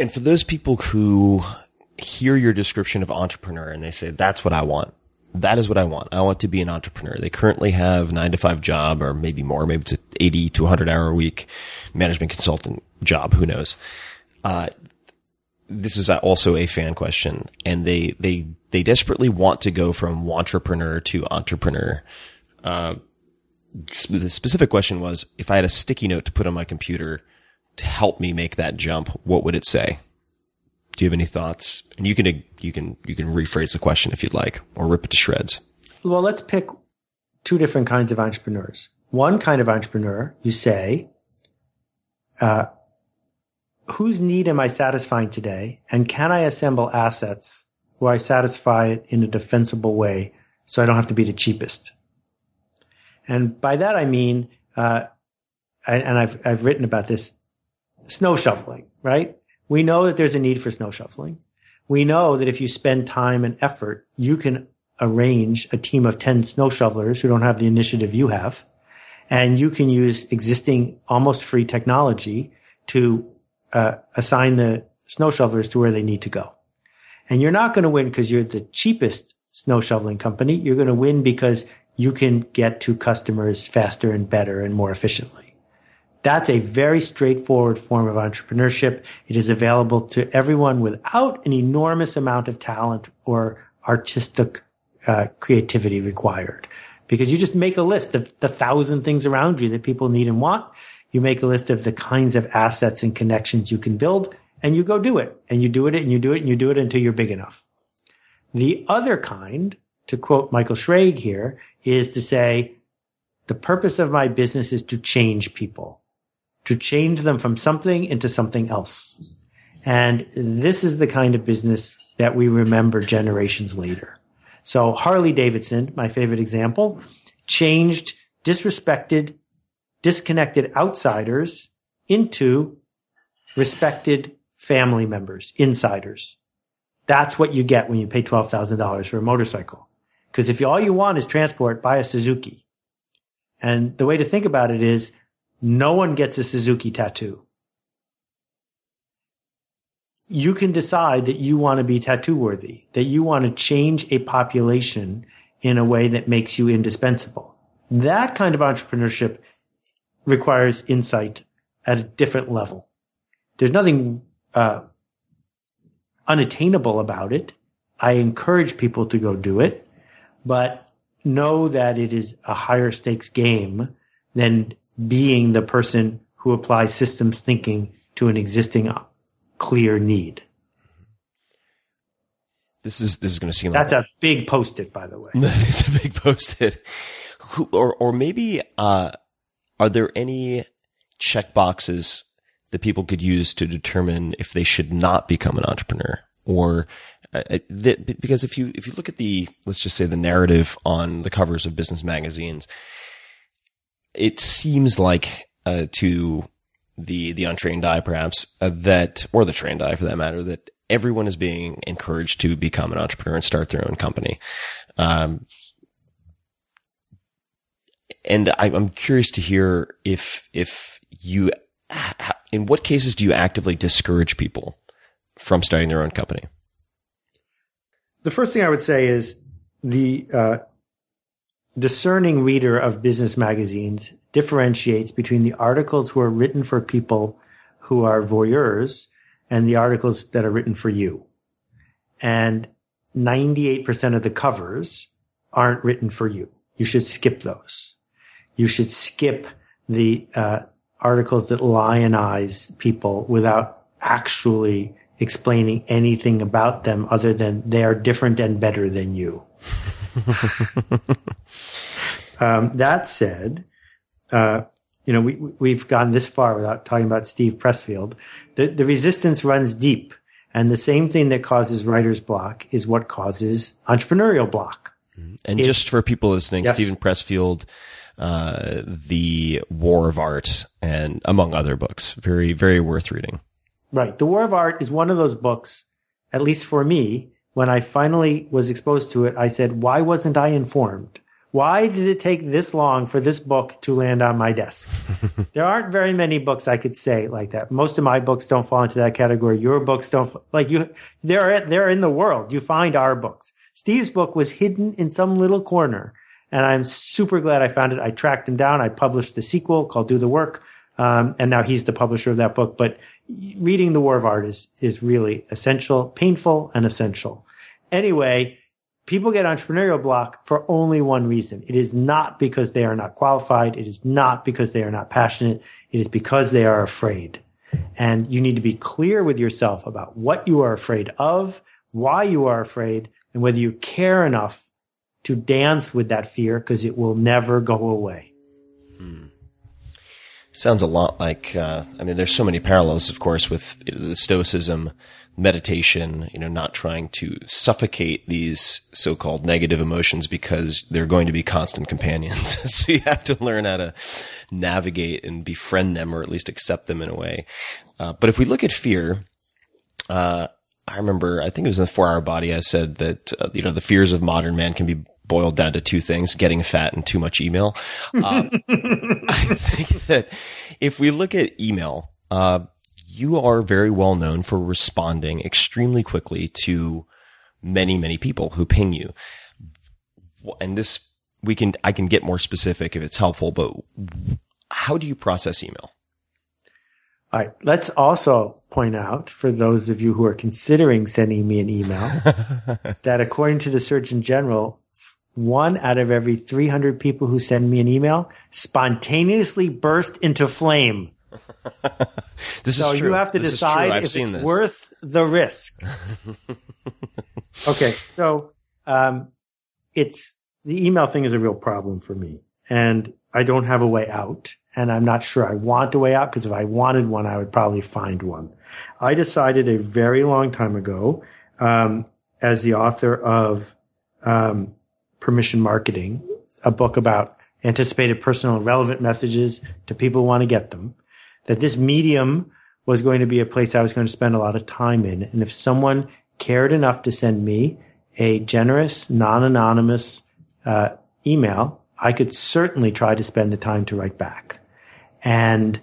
And for those people who hear your description of entrepreneur and they say, that's what I want. That is what I want. I want to be an entrepreneur. They currently have nine to five job or maybe more. Maybe it's an 80 to 100 hour a week management consultant job. Who knows? Uh, this is also a fan question and they, they, they desperately want to go from wantrepreneur to entrepreneur. Uh, the specific question was, if I had a sticky note to put on my computer to help me make that jump, what would it say? Do you have any thoughts? And you can, you can, you can rephrase the question if you'd like or rip it to shreds. Well, let's pick two different kinds of entrepreneurs. One kind of entrepreneur, you say, uh, whose need am I satisfying today? And can I assemble assets where I satisfy it in a defensible way so I don't have to be the cheapest? And by that, I mean, uh, and I've, I've written about this snow shoveling, right? We know that there's a need for snow shoveling. We know that if you spend time and effort, you can arrange a team of 10 snow shovelers who don't have the initiative you have. And you can use existing almost free technology to uh, assign the snow shovelers to where they need to go. And you're not going to win because you're the cheapest snow shoveling company. You're going to win because you can get to customers faster and better and more efficiently. That's a very straightforward form of entrepreneurship. It is available to everyone without an enormous amount of talent or artistic uh, creativity required. Because you just make a list of the thousand things around you that people need and want. You make a list of the kinds of assets and connections you can build and you go do it and you do it and you do it and you do it until you're big enough. The other kind, to quote Michael Schrage here, is to say, the purpose of my business is to change people, to change them from something into something else. And this is the kind of business that we remember generations later. So Harley Davidson, my favorite example, changed disrespected, disconnected outsiders into respected family members, insiders. That's what you get when you pay $12,000 for a motorcycle. Because if all you want is transport, buy a Suzuki. And the way to think about it is no one gets a Suzuki tattoo. You can decide that you want to be tattoo worthy, that you want to change a population in a way that makes you indispensable. That kind of entrepreneurship requires insight at a different level. There's nothing uh, unattainable about it. I encourage people to go do it, but know that it is a higher stakes game than being the person who applies systems thinking to an existing uh, clear need. This is this is going to seem like That's like a big post-it, by the way. *laughs* that is a big post-it. Or or maybe uh, are there any check boxes that people could use to determine if they should not become an entrepreneur or uh, that, because if you if you look at the let's just say the narrative on the covers of business magazines it seems like uh, to the the untrained eye perhaps uh, that or the trained eye for that matter that everyone is being encouraged to become an entrepreneur and start their own company um, and I, I'm curious to hear if if you in what cases do you actively discourage people from starting their own company? The first thing I would say is the uh, discerning reader of business magazines differentiates between the articles who are written for people who are voyeurs and the articles that are written for you. And 98% of the covers aren't written for you. You should skip those. You should skip the uh, articles that lionize people without actually explaining anything about them other than they are different and better than you. *laughs* um, that said, uh, you know, we, we've gone this far without talking about Steve Pressfield. The, the resistance runs deep. And the same thing that causes writer's block is what causes entrepreneurial block. And It- just for people listening, Yes. Steven Pressfield, uh, The War of Art, and among other books. Very, very worth reading. Right. The War of Art is one of those books, at least for me, when I finally was exposed to it, I said, why wasn't I informed? Why did it take this long for this book to land on my desk? *laughs* there aren't very many books I could say like that. Most of my books don't fall into that category. Your books don't, like you, they're, they're in the world. You find our books. Steve's book was hidden in some little corner. And I'm super glad I found it. I tracked him down. I published the sequel called Do the Work. Um, and now he's the publisher of that book. But reading The War of Art is, is really essential, painful and essential. Anyway, people get entrepreneurial block for only one reason. It is not because they are not qualified. It is not because they are not passionate. It is because they are afraid. And you need to be clear with yourself about what you are afraid of, why you are afraid, and whether you care enough to dance with that fear because it will never go away. Sounds a lot like, uh, I mean, there's so many parallels, of course, with the Stoicism, meditation, you know, not trying to suffocate these so-called negative emotions because they're going to be constant companions. *laughs* so you have to learn how to navigate and befriend them or at least accept them in a way. Uh, but if we look at fear, uh, I remember, I think it was in the four hour body, I said that, uh, you know, the fears of modern man can be boiled down to two things, getting fat and too much email. Uh, *laughs* I think that if we look at email, uh, you are very well known for responding extremely quickly to many, many people who ping you. And this, we can, I can get more specific if it's helpful, but how do you process email? All right. Let's also point out for those of you who are considering sending me an email *laughs* that according to the Surgeon General, one out of every 300 people who send me an email spontaneously burst into flame. *laughs* This So is true. you have to This decide if it's this. worth the risk. *laughs* okay, so um, it's the email thing is a real problem for me, and I don't have a way out, and I'm not sure I want a way out because if I wanted one, I would probably find one. I decided a very long time ago, um, as the author of um, Permission Marketing, a book about anticipated personal and relevant messages to people who want to get them that this medium was going to be a place I was going to spend a lot of time in. And if someone cared enough to send me a generous, non-anonymous uh, email, I could certainly try to spend the time to write back. And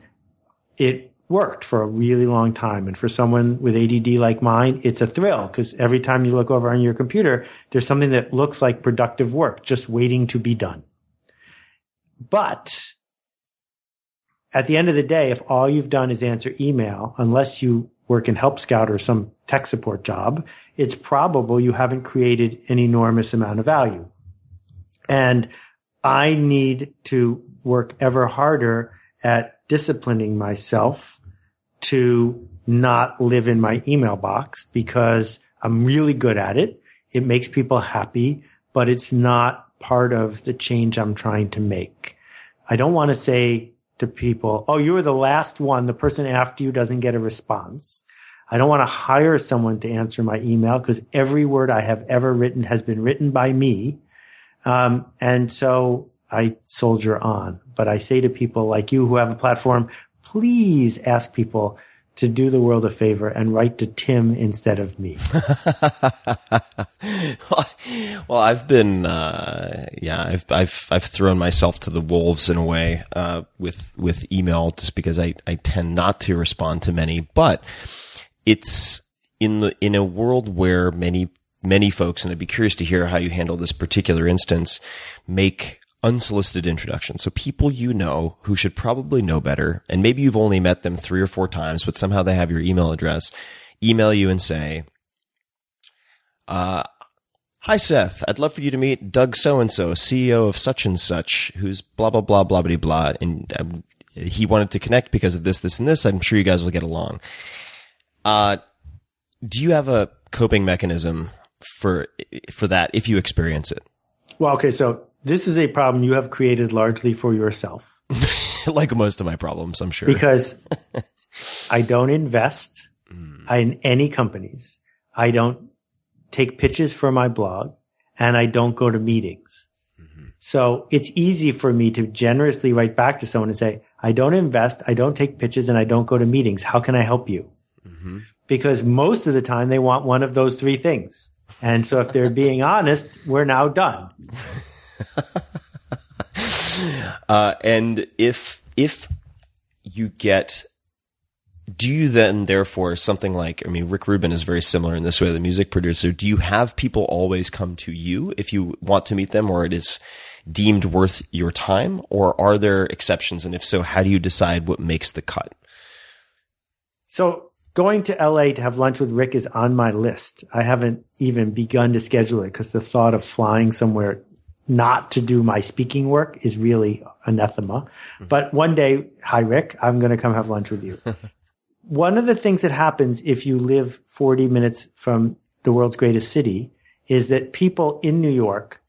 it worked for a really long time. And for someone with ADD like mine, it's a thrill because every time you look over on your computer, there's something that looks like productive work just waiting to be done. But at the end of the day, if all you've done is answer email, unless you work in Help Scout or some tech support job, it's probable you haven't created an enormous amount of value. And I need to work ever harder at disciplining myself to not live in my email box because I'm really good at it. It makes people happy, but it's not part of the change I'm trying to make. I don't want to say to people, Oh, you were the last one. The person after you doesn't get a response. I don't want to hire someone to answer my email because every word I have ever written has been written by me. Um, and so I soldier on, but I say to people like you who have a platform, please ask people to do the world a favor and write to Tim instead of me. *laughs* well, I've been, uh, yeah, I've, I've, I've thrown myself to the wolves in a way, uh, with, with email just because I, I tend not to respond to many, but it's in the, in a world where many, many folks, and I'd be curious to hear how you handle this particular instance, make unsolicited introductions. So people you know who should probably know better, and maybe you've only met them three or four times, but somehow they have your email address, email you and say, uh, Hi Seth, I'd love for you to meet Doug so and so, CEO of such and such, who's blah blah blah blah blah blah. And um, he wanted to connect because of this, this, and this. I'm sure you guys will get along. Uh, do you have a coping mechanism for for that if you experience it? Well, okay, so this is a problem you have created largely for yourself *laughs* like most of my problems, I'm sure. because *laughs* I don't invest mm. in any companies. I don't take pitches for my blog and I don't go to meetings. Mm-hmm. So it's easy for me to generously write back to someone and say, I don't invest, I don't take pitches and I don't go to meetings. How can I help you? Mm-hmm. Because most of the time they want one of those three things. And so if they're being honest, we're now done. *laughs* *laughs* Uh, and if if you get, do you then therefore something like? I mean, Rick Rubin is very similar in this way. The music producer. Do you have people always come to you if you want to meet them, or it is deemed worth your time, or are there exceptions? And if so, how do you decide what makes the cut? So going to LA to have lunch with Rick is on my list. I haven't even begun to schedule it because the thought of flying somewhere not to do my speaking work is really anathema. But one day, hi Rick, I'm going to come have lunch with you. *laughs* one of the things that happens if you live 40 minutes from the world's greatest city is that people in New York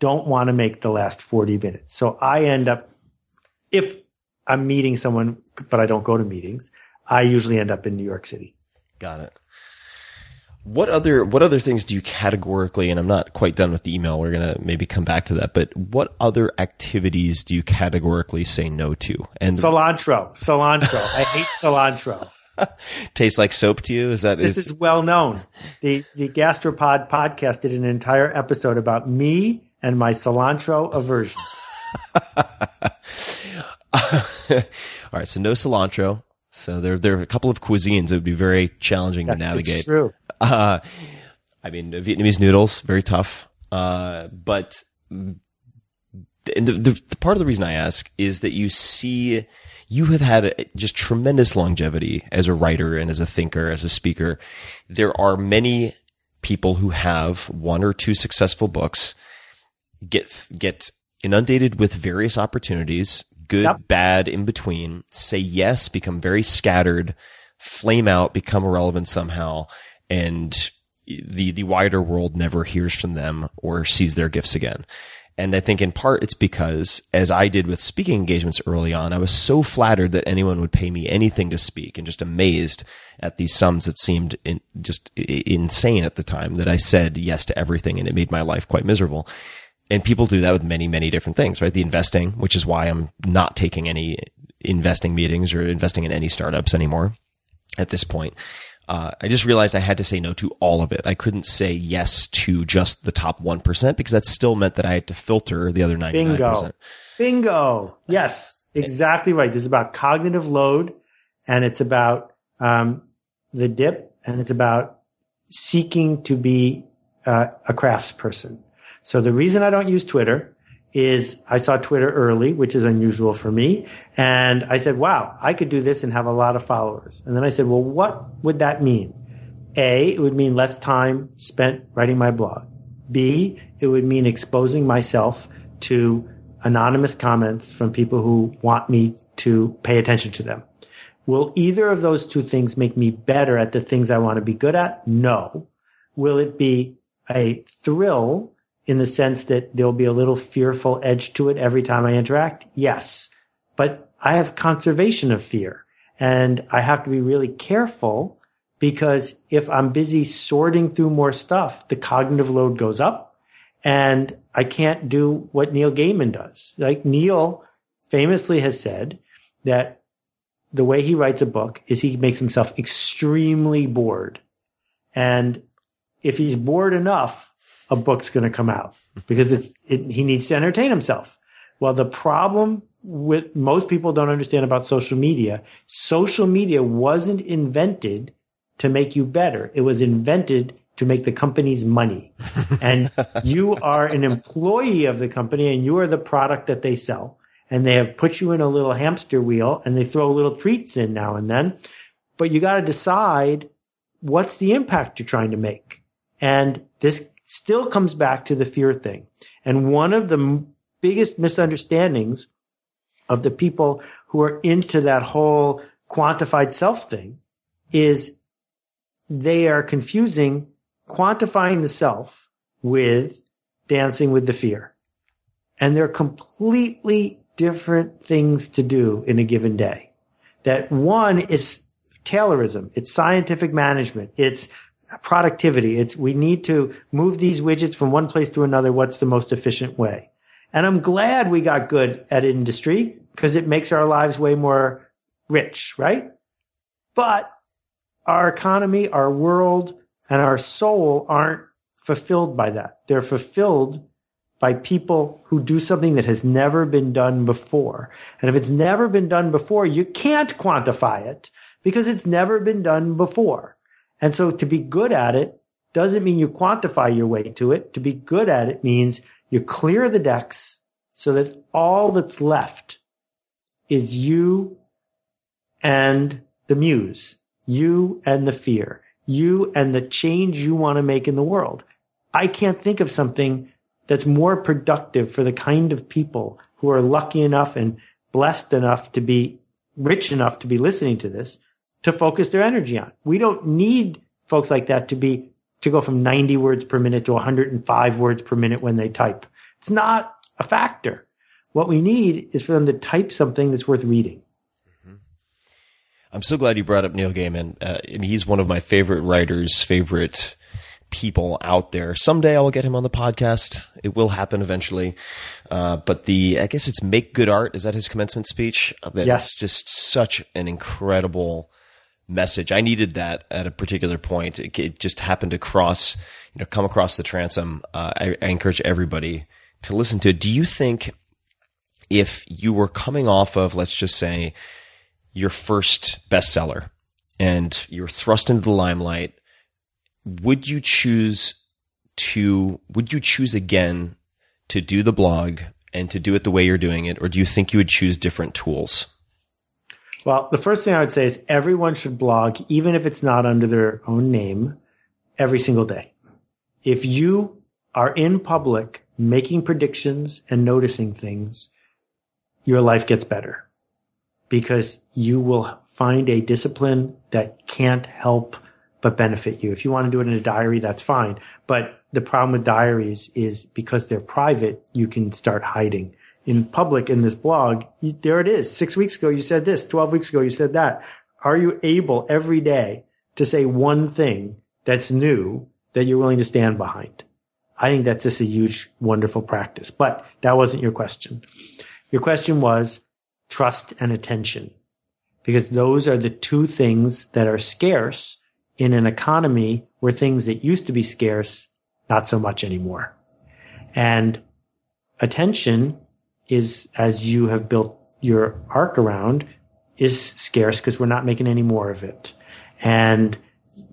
don't want to make the last 40 minutes. So I end up, if I'm meeting someone, but I don't go to meetings, I usually end up in New York City. Got it. What other what other things do you categorically? And I'm not quite done with the email. We're gonna maybe come back to that. But what other activities do you categorically say no to? And Cilantro, cilantro. I hate cilantro. *laughs* tastes like soap to you? Is that This is well known. The the Gastropod podcast did an entire episode about me and my cilantro aversion. *laughs* All right, so no cilantro. So there, there are a couple of cuisines that would be very challenging That's to navigate. it's true. *laughs* Uh, I mean, Vietnamese noodles, very tough. Uh, but and the, the, the part of the reason I ask is that you see, you have had just tremendous longevity as a writer and as a thinker, as a speaker. There are many people who have one or two successful books get get inundated with various opportunities, good, Yep. bad, in between, say yes, become very scattered, flame out, become irrelevant somehow, and the the wider world never hears from them or sees their gifts again. And I think in part it's because, as I did with speaking engagements early on, I was so flattered that anyone would pay me anything to speak and just amazed at these sums that seemed in, just insane at the time that I said yes to everything and it made my life quite miserable. And people do that with many, many different things, right? The investing, which is why I'm not taking any investing meetings or investing in any startups anymore at this point. Uh, I just realized I had to say no to all of it. I couldn't say yes to just the top 1% because that still meant that I had to filter the other 99%. Bingo. Bingo. Yes, exactly right. This is about cognitive load and it's about um, the dip and it's about seeking to be uh, a craftsperson. So the reason I don't use Twitter is I saw Twitter early, which is unusual for me. And I said, wow, I could do this and have a lot of followers. And then I said, well, what would that mean? A, it would mean less time spent writing my blog. B, it would mean exposing myself to anonymous comments from people who want me to pay attention to them. Will either of those two things make me better at the things I want to be good at? No. Will it be a thrill in the sense that there'll be a little fearful edge to it every time I interact? Yes. But I have conservation of fear and I have to be really careful because if I'm busy sorting through more stuff, the cognitive load goes up and I can't do what Neil Gaiman does. Like Neil famously has said that the way he writes a book is he makes himself extremely bored. And if he's bored enough, a book's going to come out because it's, it, he needs to entertain himself. Well, the problem with most people don't understand about social media, social media wasn't invented to make you better. It was invented to make the company's money. *laughs* and you are an employee of the company and you are the product that they sell. And they have put you in a little hamster wheel and they throw little treats in now and then. But you got to decide what's the impact you're trying to make. And this still comes back to the fear thing. And one of the biggest misunderstandings of the people who are into that whole quantified self thing is they are confusing quantifying the self with dancing with the fear. And they're completely different things to do in a given day. That one is Taylorism. It's scientific management. It's productivity. It's we need to move these widgets from one place to another. What's the most efficient way? And I'm glad we got good at industry because it makes our lives way more rich, right? But our economy, our world, and our soul aren't fulfilled by that. They're fulfilled by people who do something that has never been done before. And if it's never been done before, you can't quantify it because it's never been done before. And so to be good at it doesn't mean you quantify your way to it. To be good at it means you clear the decks so that all that's left is you and the muse, you and the fear, you and the change you want to make in the world. I can't think of something that's more productive for the kind of people who are lucky enough and blessed enough to be rich enough to be listening to this to focus their energy on. We don't need folks like that to be to go from 90 words per minute to 105 words per minute when they type. It's not a factor. What we need is for them to type something that's worth reading. I'm so glad you brought up Neil Gaiman. Uh, and he's one of my favorite writers, favorite people out there. Someday I will get him on the podcast. It will happen eventually. Uh, but the, I guess it's make good art. Is that his commencement speech? Uh, That Yes. just such an incredible message. I needed that at a particular point. It, it just happened to cross, you know, come across the transom. Uh, I, I encourage everybody to listen to it. Do you think if you were coming off of, let's just say, your first bestseller and you're thrust into the limelight, would you choose to, would you choose again to do the blog and to do it the way you're doing it? Or do you think you would choose different tools? Well, the first thing I would say is everyone should blog, even if it's not under their own name, every single day. If you are in public making predictions and noticing things, your life gets better because you will find a discipline that can't help but benefit you. If you want to do it in a diary, that's fine. But the problem with diaries is because they're private, you can start hiding. In public, in this blog, you, there it is. Six weeks ago, you said this. 12 weeks ago, you said that. Are you able every day to say one thing that's new that you're willing to stand behind? I think that's just a huge, wonderful practice. But that wasn't your question. Your question was trust and attention, because those are the two things that are scarce in an economy where things that used to be scarce, not so much anymore. And attention is, as you have built your arc around, is scarce because we're not making any more of it. And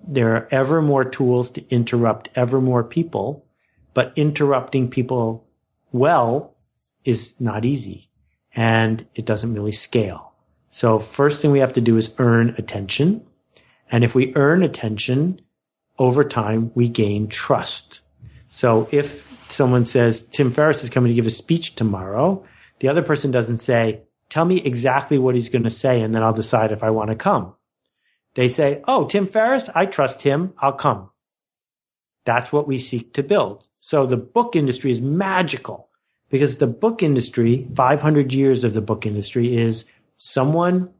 there are ever more tools to interrupt ever more people, but interrupting people well is not easy and it doesn't really scale. So first thing we have to do is earn attention. And if we earn attention over time, we gain trust. So if someone says, Tim Ferriss is coming to give a speech tomorrow, the other person doesn't say, tell me exactly what he's going to say and then I'll decide if I want to come. They say, Oh, Tim Ferriss, I trust him. I'll come. That's what we seek to build. So the book industry is magical because the book industry, 500 years of the book industry is someone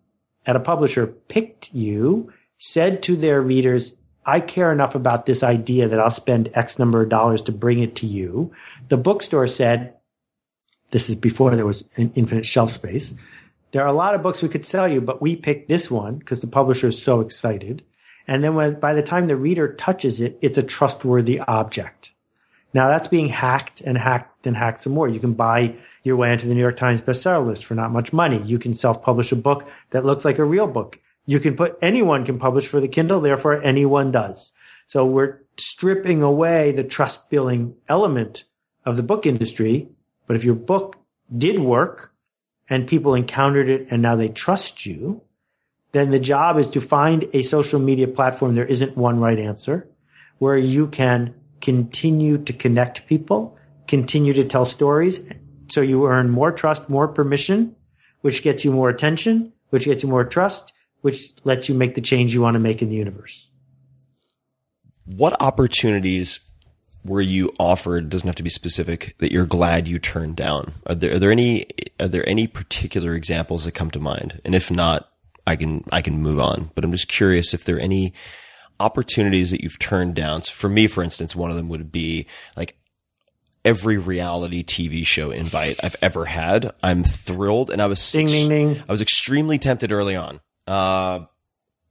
at a publisher picked you, said to their readers, I care enough about this idea that I'll spend X number of dollars to bring it to you. The bookstore said, this is before there was an infinite shelf space. There are a lot of books we could sell you, but we picked this one because the publisher is so excited. And then when, by the time the reader touches it, it's a trustworthy object. Now that's being hacked and hacked and hacked some more. You can buy your way into the New York Times bestseller list for not much money. You can self-publish a book that looks like a real book. You can put, anyone can publish for the Kindle, therefore anyone does. So we're stripping away the trust building element of the book industry. But if your book did work and people encountered it and now they trust you, then the job is to find a social media platform. There isn't one right answer where you can continue to connect people, continue to tell stories. So you earn more trust, more permission, which gets you more attention, which gets you more trust, which lets you make the change you want to make in the universe. What opportunities were you offered? Doesn't have to be specific. That you're glad you turned down. Are there are there any are there any particular examples that come to mind? And if not, I can I can move on. But I'm just curious if there are any opportunities that you've turned down. So for me, for instance, one of them would be like every reality TV show invite I've ever had. I'm thrilled, and I was Ding, ding, ding. I was extremely tempted early on, uh,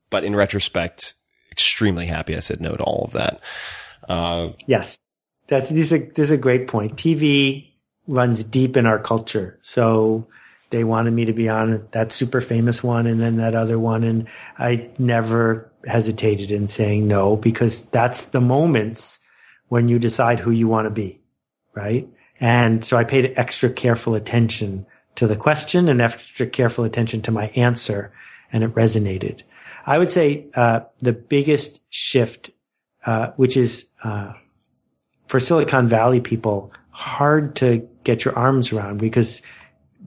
but in retrospect, extremely happy I said no to all of that. Uh, Yes, that's this is a, this is a great point. TV runs deep in our culture, so they wanted me to be on that super famous one and then that other one, and I never hesitated in saying no because that's the moments when you decide who you want to be, right? And so I paid extra careful attention to the question and extra careful attention to my answer, and it resonated. I would say uh, the biggest shift, uh, which is uh, for Silicon Valley people, hard to get your arms around because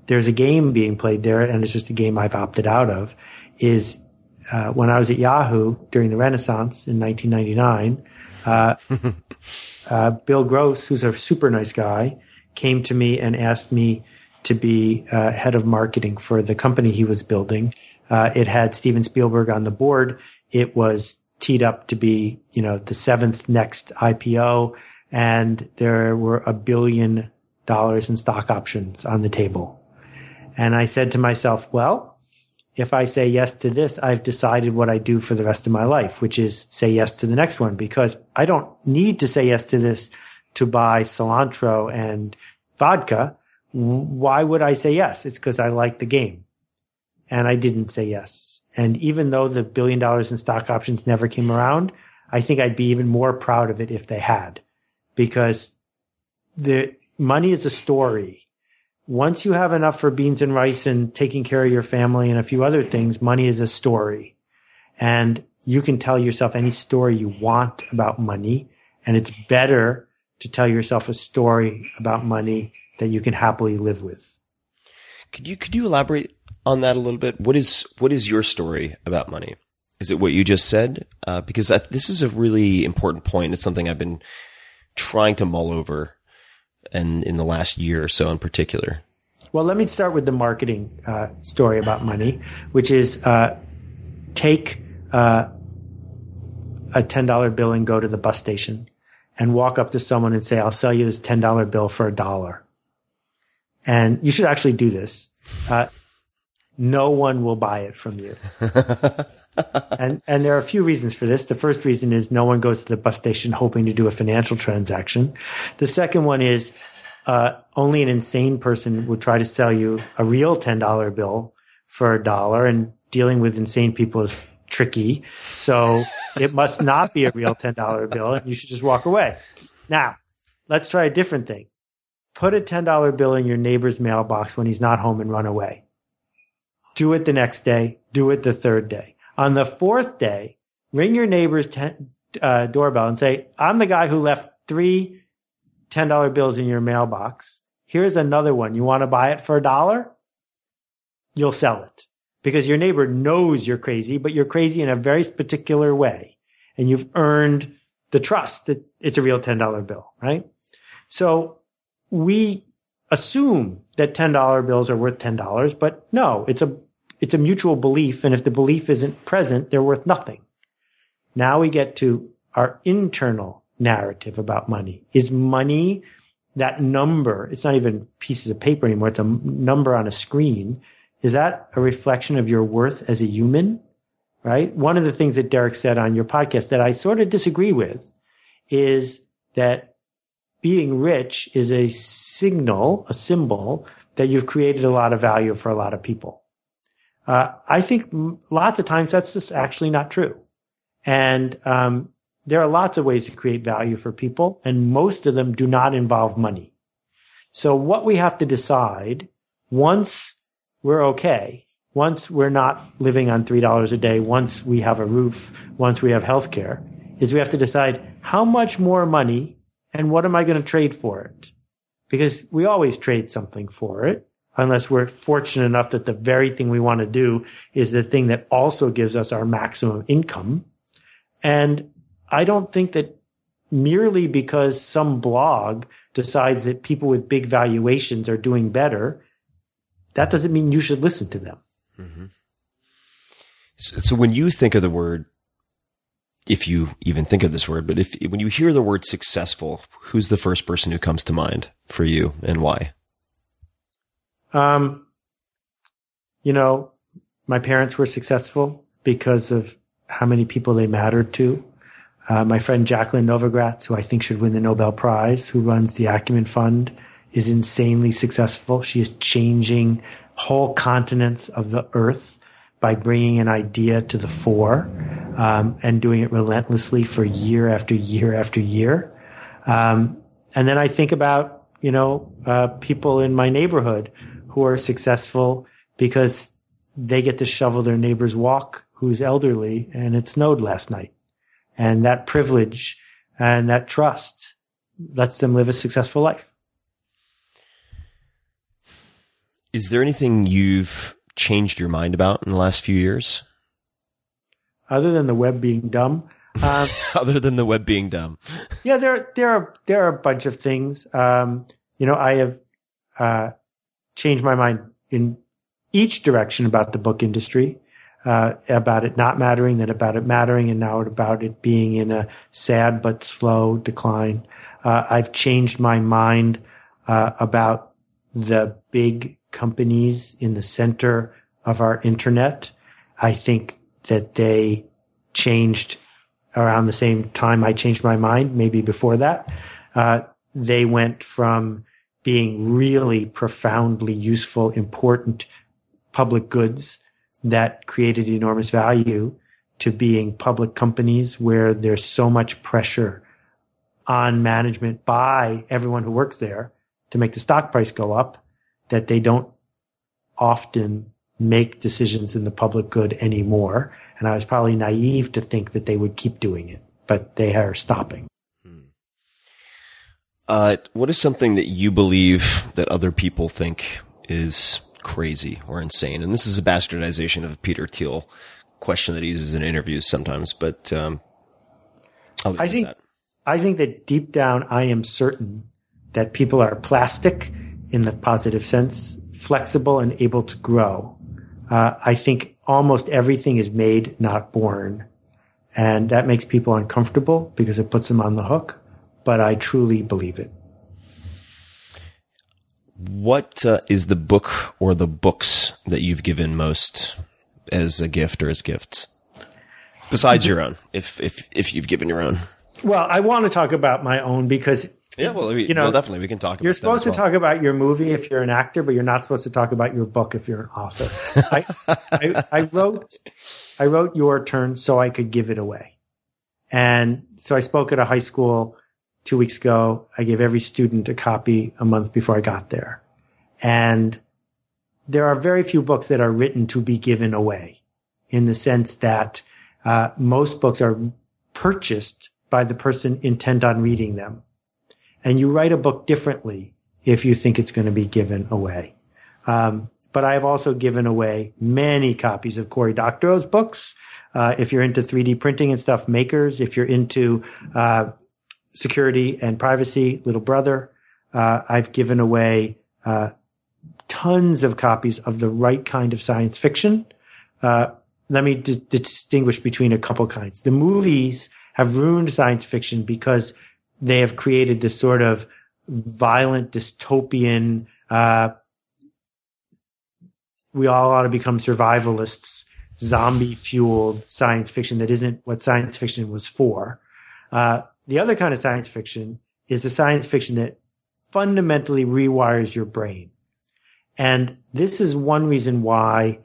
there's a game being played there, and it's just a game I've opted out of. Is uh, when I was at Yahoo during the Renaissance in 1999, uh, *laughs* uh, Bill Gross, who's a super nice guy, came to me and asked me to be uh, head of marketing for the company he was building. Uh, it had Steven Spielberg on the board. It was teed up to be, you know, the seventh next IPO, and there were a billion dollars in stock options on the table. And I said to myself, well, if I say yes to this, I've decided what I do for the rest of my life, which is say yes to the next one because I don't need to say yes to this to buy cilantro and vodka. Why would I say yes? It's because I like the game. And I didn't say yes. And even though the billion dollars in stock options never came around, I think I'd be even more proud of it if they had because the money is a story once you have enough for beans and rice and taking care of your family and a few other things, money is a story. And you can tell yourself any story you want about money. And it's better to tell yourself a story about money that you can happily live with. could you could you elaborate on that a little bit? What is what is your story about money? Is it what you just said? Uh, because I, this is a really important point. It's something I've been trying to mull over, and in the last year or so, in particular. Well, let me start with the marketing uh, story about money, which is uh, take uh, a $10 bill and go to the bus station and walk up to someone and say, I'll sell you this $10 bill for a dollar. And you should actually do this. Uh, no one will buy it from you. *laughs* *laughs* and and there are a few reasons for this. The first reason is no one goes to the bus station hoping to do a financial transaction. The second one is uh, only an insane person would try to sell you a real ten dollar bill for a dollar, and dealing with insane people is tricky. So *laughs* it must not be a real ten dollar bill, and you should just walk away. Now, let's try a different thing. Put a ten dollar bill in your neighbor's mailbox when he's not home and run away. Do it the next day. Do it the third day. On the fourth day, ring your neighbor's ten, uh, doorbell and say, I'm the guy who left three $10 bills in your mailbox. Here's another one. You want to buy it for a dollar? You'll sell it because your neighbor knows you're crazy, but you're crazy in a very particular way. And you've earned the trust that it's a real $10 bill, right? So we assume that $10 bills are worth $10, but no, it's a, it's a mutual belief. And if the belief isn't present, they're worth nothing. Now we get to our internal narrative about money. Is money that number? It's not even pieces of paper anymore. It's a number on a screen. Is that a reflection of your worth as a human? Right. One of the things that Derek said on your podcast that I sort of disagree with is that being rich is a signal, a symbol that you've created a lot of value for a lot of people. Uh, I think lots of times that's just actually not true. And um, there are lots of ways to create value for people, and most of them do not involve money. So what we have to decide once we're okay, once we're not living on $3 a day, once we have a roof, once we have health care, is we have to decide how much more money and what am I going to trade for it? Because we always trade something for it. Unless we're fortunate enough that the very thing we want to do is the thing that also gives us our maximum income. And I don't think that merely because some blog decides that people with big valuations are doing better, that doesn't mean you should listen to them. Mm-hmm. So, so when you think of the word, if you even think of this word, but if when you hear the word successful, who's the first person who comes to mind for you and why? Um, you know, my parents were successful because of how many people they mattered to. Uh, my friend Jacqueline Novogratz, who I think should win the Nobel Prize, who runs the Acumen Fund, is insanely successful. She is changing whole continents of the earth by bringing an idea to the fore um, and doing it relentlessly for year after year after year. Um, and then I think about, you know, uh, people in my neighborhood who are successful because they get to shovel their neighbor's walk who's elderly and it snowed last night. And that privilege and that trust lets them live a successful life. Is there anything you've changed your mind about in the last few years, Other than the web being dumb, um, *laughs* other than the web being dumb? yeah, there there are there are a bunch of things. Um, you know, I have uh, changed my mind in each direction about the book industry, uh, about it not mattering, then about it mattering, and now about it being in a sad but slow decline. Uh, I've changed my mind uh, about the big companies in the center of our internet. I think that they changed around the same time I changed my mind, maybe before that. Uh, they went from being really profoundly useful, important public goods that created enormous value to being public companies where there's so much pressure on management by everyone who works there to make the stock price go up that they don't often make decisions in the public good anymore. And I was probably naive to think that they would keep doing it, but they are stopping. Uh, what is something that you believe that other people think is crazy or insane? And this is a bastardization of Peter Thiel question that he uses in interviews sometimes, but um, I think that. I think that deep down I am certain that people are plastic in the positive sense, flexible and able to grow. Uh, I think almost everything is made, not born. And that makes people uncomfortable because it puts them on the hook. But I truly believe it. What uh, is the book or the books that you've given most as a gift or as gifts? Besides your own, if if if you've given your own. Well, I want to talk about my own because Yeah, well, we, you know, well, definitely we can talk. You're supposed to well. talk about your movie if you're an actor, but you're not supposed to talk about your book if you're an author. *laughs* I, I, I wrote, I wrote your turn so I could give it away. And so I spoke at a high school two weeks ago. I gave every student a copy a month before I got there. And there are very few books that are written to be given away in the sense that uh, most books are purchased by the person intent on reading them and you write a book differently if you think it's going to be given away. Um, but I have also given away many copies of Cory Doctorow's books. Uh, if you're into 3D printing and stuff, Makers. If you're into uh, security and privacy, Little Brother. Uh, I've given away uh, tons of copies of the right kind of science fiction. Uh, let me d- distinguish between a couple kinds. The movies have ruined science fiction because they have created this sort of violent dystopian uh, we all ought to become survivalists zombie fueled science fiction that isn't what science fiction was for uh, the other kind of science fiction is the science fiction that fundamentally rewires your brain. And this is one reason why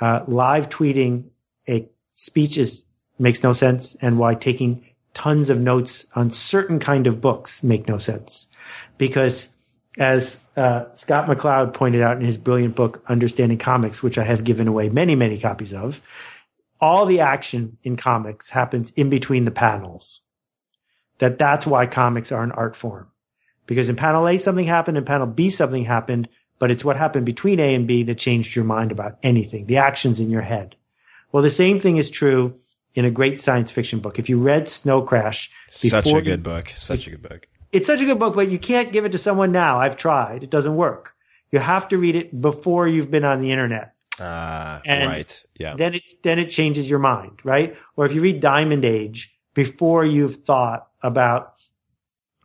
uh, live tweeting a speech is makes no sense and why taking tons of notes on certain kind of books make no sense. Because as uh, scott mccloud pointed out in his brilliant book understanding comics which i have given away many many copies of all the action in comics happens in between the panels that that's why comics are an art form because in panel a something happened in panel b something happened but it's what happened between A and B that changed your mind about anything, the actions in your head. Well, the same thing is true in a great science fiction book. If you read Snow Crash, Such a good book. Such a good book. it's such a good book, but you can't give it to someone now. I've tried. It doesn't work. You have to read it before you've been on the internet. Ah, And right. Yeah. Then it, then it changes your mind, right? Or if you read Diamond Age before you've thought about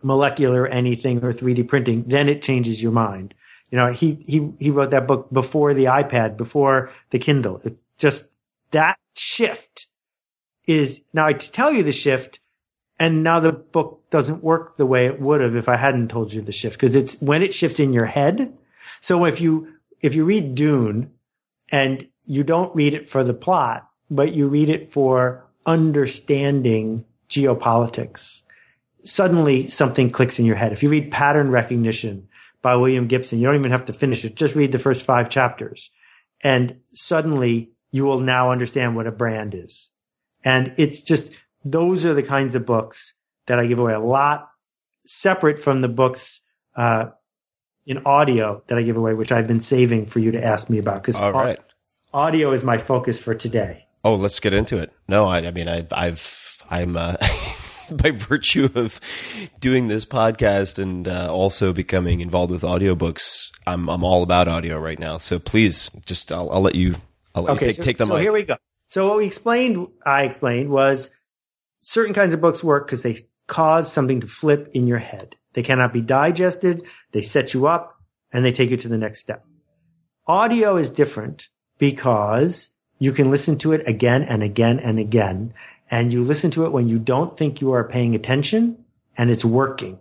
molecular anything or 3D printing, then it changes your mind. You know, he, he, he wrote that book before the iPad, before the Kindle. It's just that shift is now I tell you the shift and now the book doesn't work the way it would have if I hadn't told you the shift because it's when it shifts in your head. So if you, if you read Dune and you don't read it for the plot, but you read it for understanding geopolitics, suddenly something clicks in your head. If you read Pattern Recognition by William Gibson, you don't even have to finish it. Just read the first five chapters and suddenly you will now understand what a brand is. And it's just, those are the kinds of books that I give away a lot separate from the books, uh, in audio that I give away, which I've been saving for you to ask me about because All right. audio is my focus for today. Oh, let's get into it. No, I, I mean, I, I've, I'm, uh, *laughs* *laughs* by virtue of doing this podcast and uh, also becoming involved with audiobooks, I'm, I'm all about audio right now. So please, just, I'll, I'll let you, I'll let you take, so, take the so mic. here we go. So what we explained, I explained was certain kinds of books work because they cause something to flip in your head. They cannot be digested. They set you up and they take you to the next step. Audio is different because you can listen to it again and again and again. And you listen to it when you don't think you are paying attention and it's working.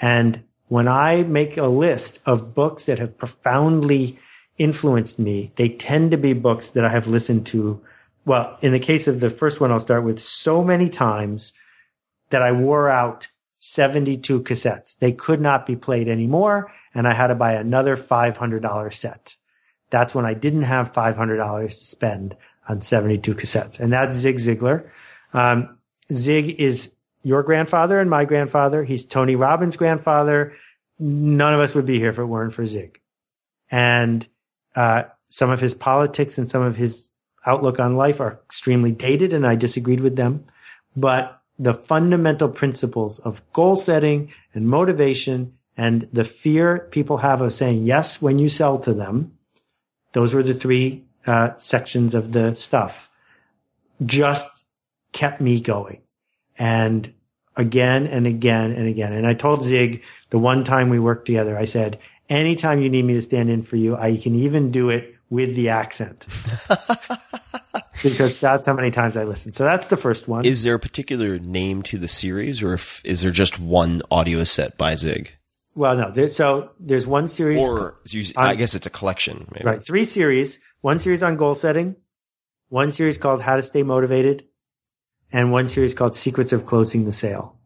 And when I make a list of books that have profoundly influenced me, they tend to be books that I have listened to. Well, in the case of the first one, I'll start with so many times that I wore out 72 cassettes. They could not be played anymore. And I had to buy another $500 set. That's when I didn't have $500 to spend on 72 cassettes. And that's Zig Ziglar. Um, Zig is your grandfather and my grandfather. He's Tony Robbins' grandfather. None of us would be here if it weren't for Zig. And uh, some of his politics and some of his outlook on life are extremely dated, and I disagreed with them. But the fundamental principles of goal setting and motivation and the fear people have of saying yes when you sell to them, those were the three uh, sections of the stuff, just kept me going. And again and again and again. And I told Zig the one time we worked together, I said, anytime you need me to stand in for you, I can even do it with the accent. *laughs* because that's how many times I listened. So that's the first one. Is there a particular name to the series or if, is there just one audio set by Zig? well, no, there, so there's one series. Or I guess it's a collection. Maybe. Right. Three series. One series on goal setting, one series called How to Stay Motivated, and one series called Secrets of Closing the Sale.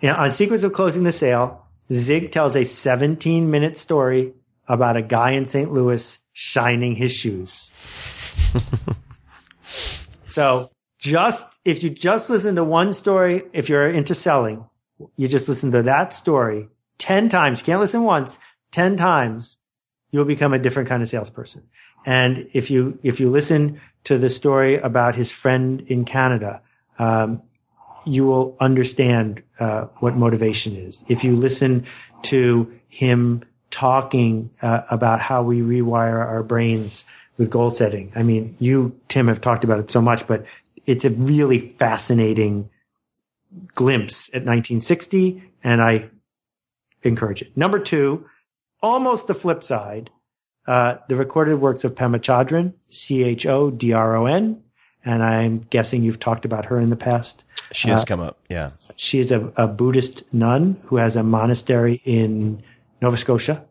Yeah, on Secrets of Closing the Sale, Zig tells a 17 minute story about a guy in St. Louis shining his shoes. *laughs* so just, if you just listen to one story, if you're into selling, you just listen to that story 10 times. You can't listen once, 10 times you'll become a different kind of salesperson. And if you, if you listen to the story about his friend in Canada, um, you will understand, uh, what motivation is. If you listen to him talking, uh, about how we rewire our brains with goal setting. I mean, you, Tim, have talked about it so much, but it's a really fascinating glimpse at 1960. And I encourage it. Number two, almost the flip side, uh, the recorded works of Pema Chodron, C H O D R O N. And I'm guessing you've talked about her in the past. She has come up. Yeah. She is a, a Buddhist nun who has a monastery in Nova Scotia.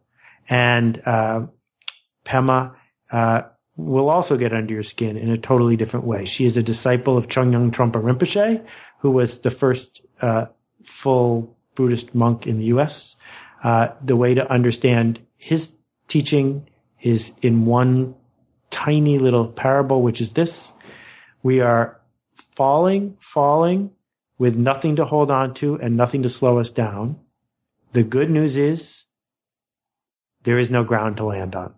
And uh, Pema uh, will also get under your skin in a totally different way. She is a disciple of Chögyam Trungpa Rinpoche, who was the first uh, full Buddhist monk in the U.S. Uh, the way to understand his teaching is in one tiny little parable, which is this. We are falling, falling with nothing to hold on to and nothing to slow us down. The good news is there is no ground to land on.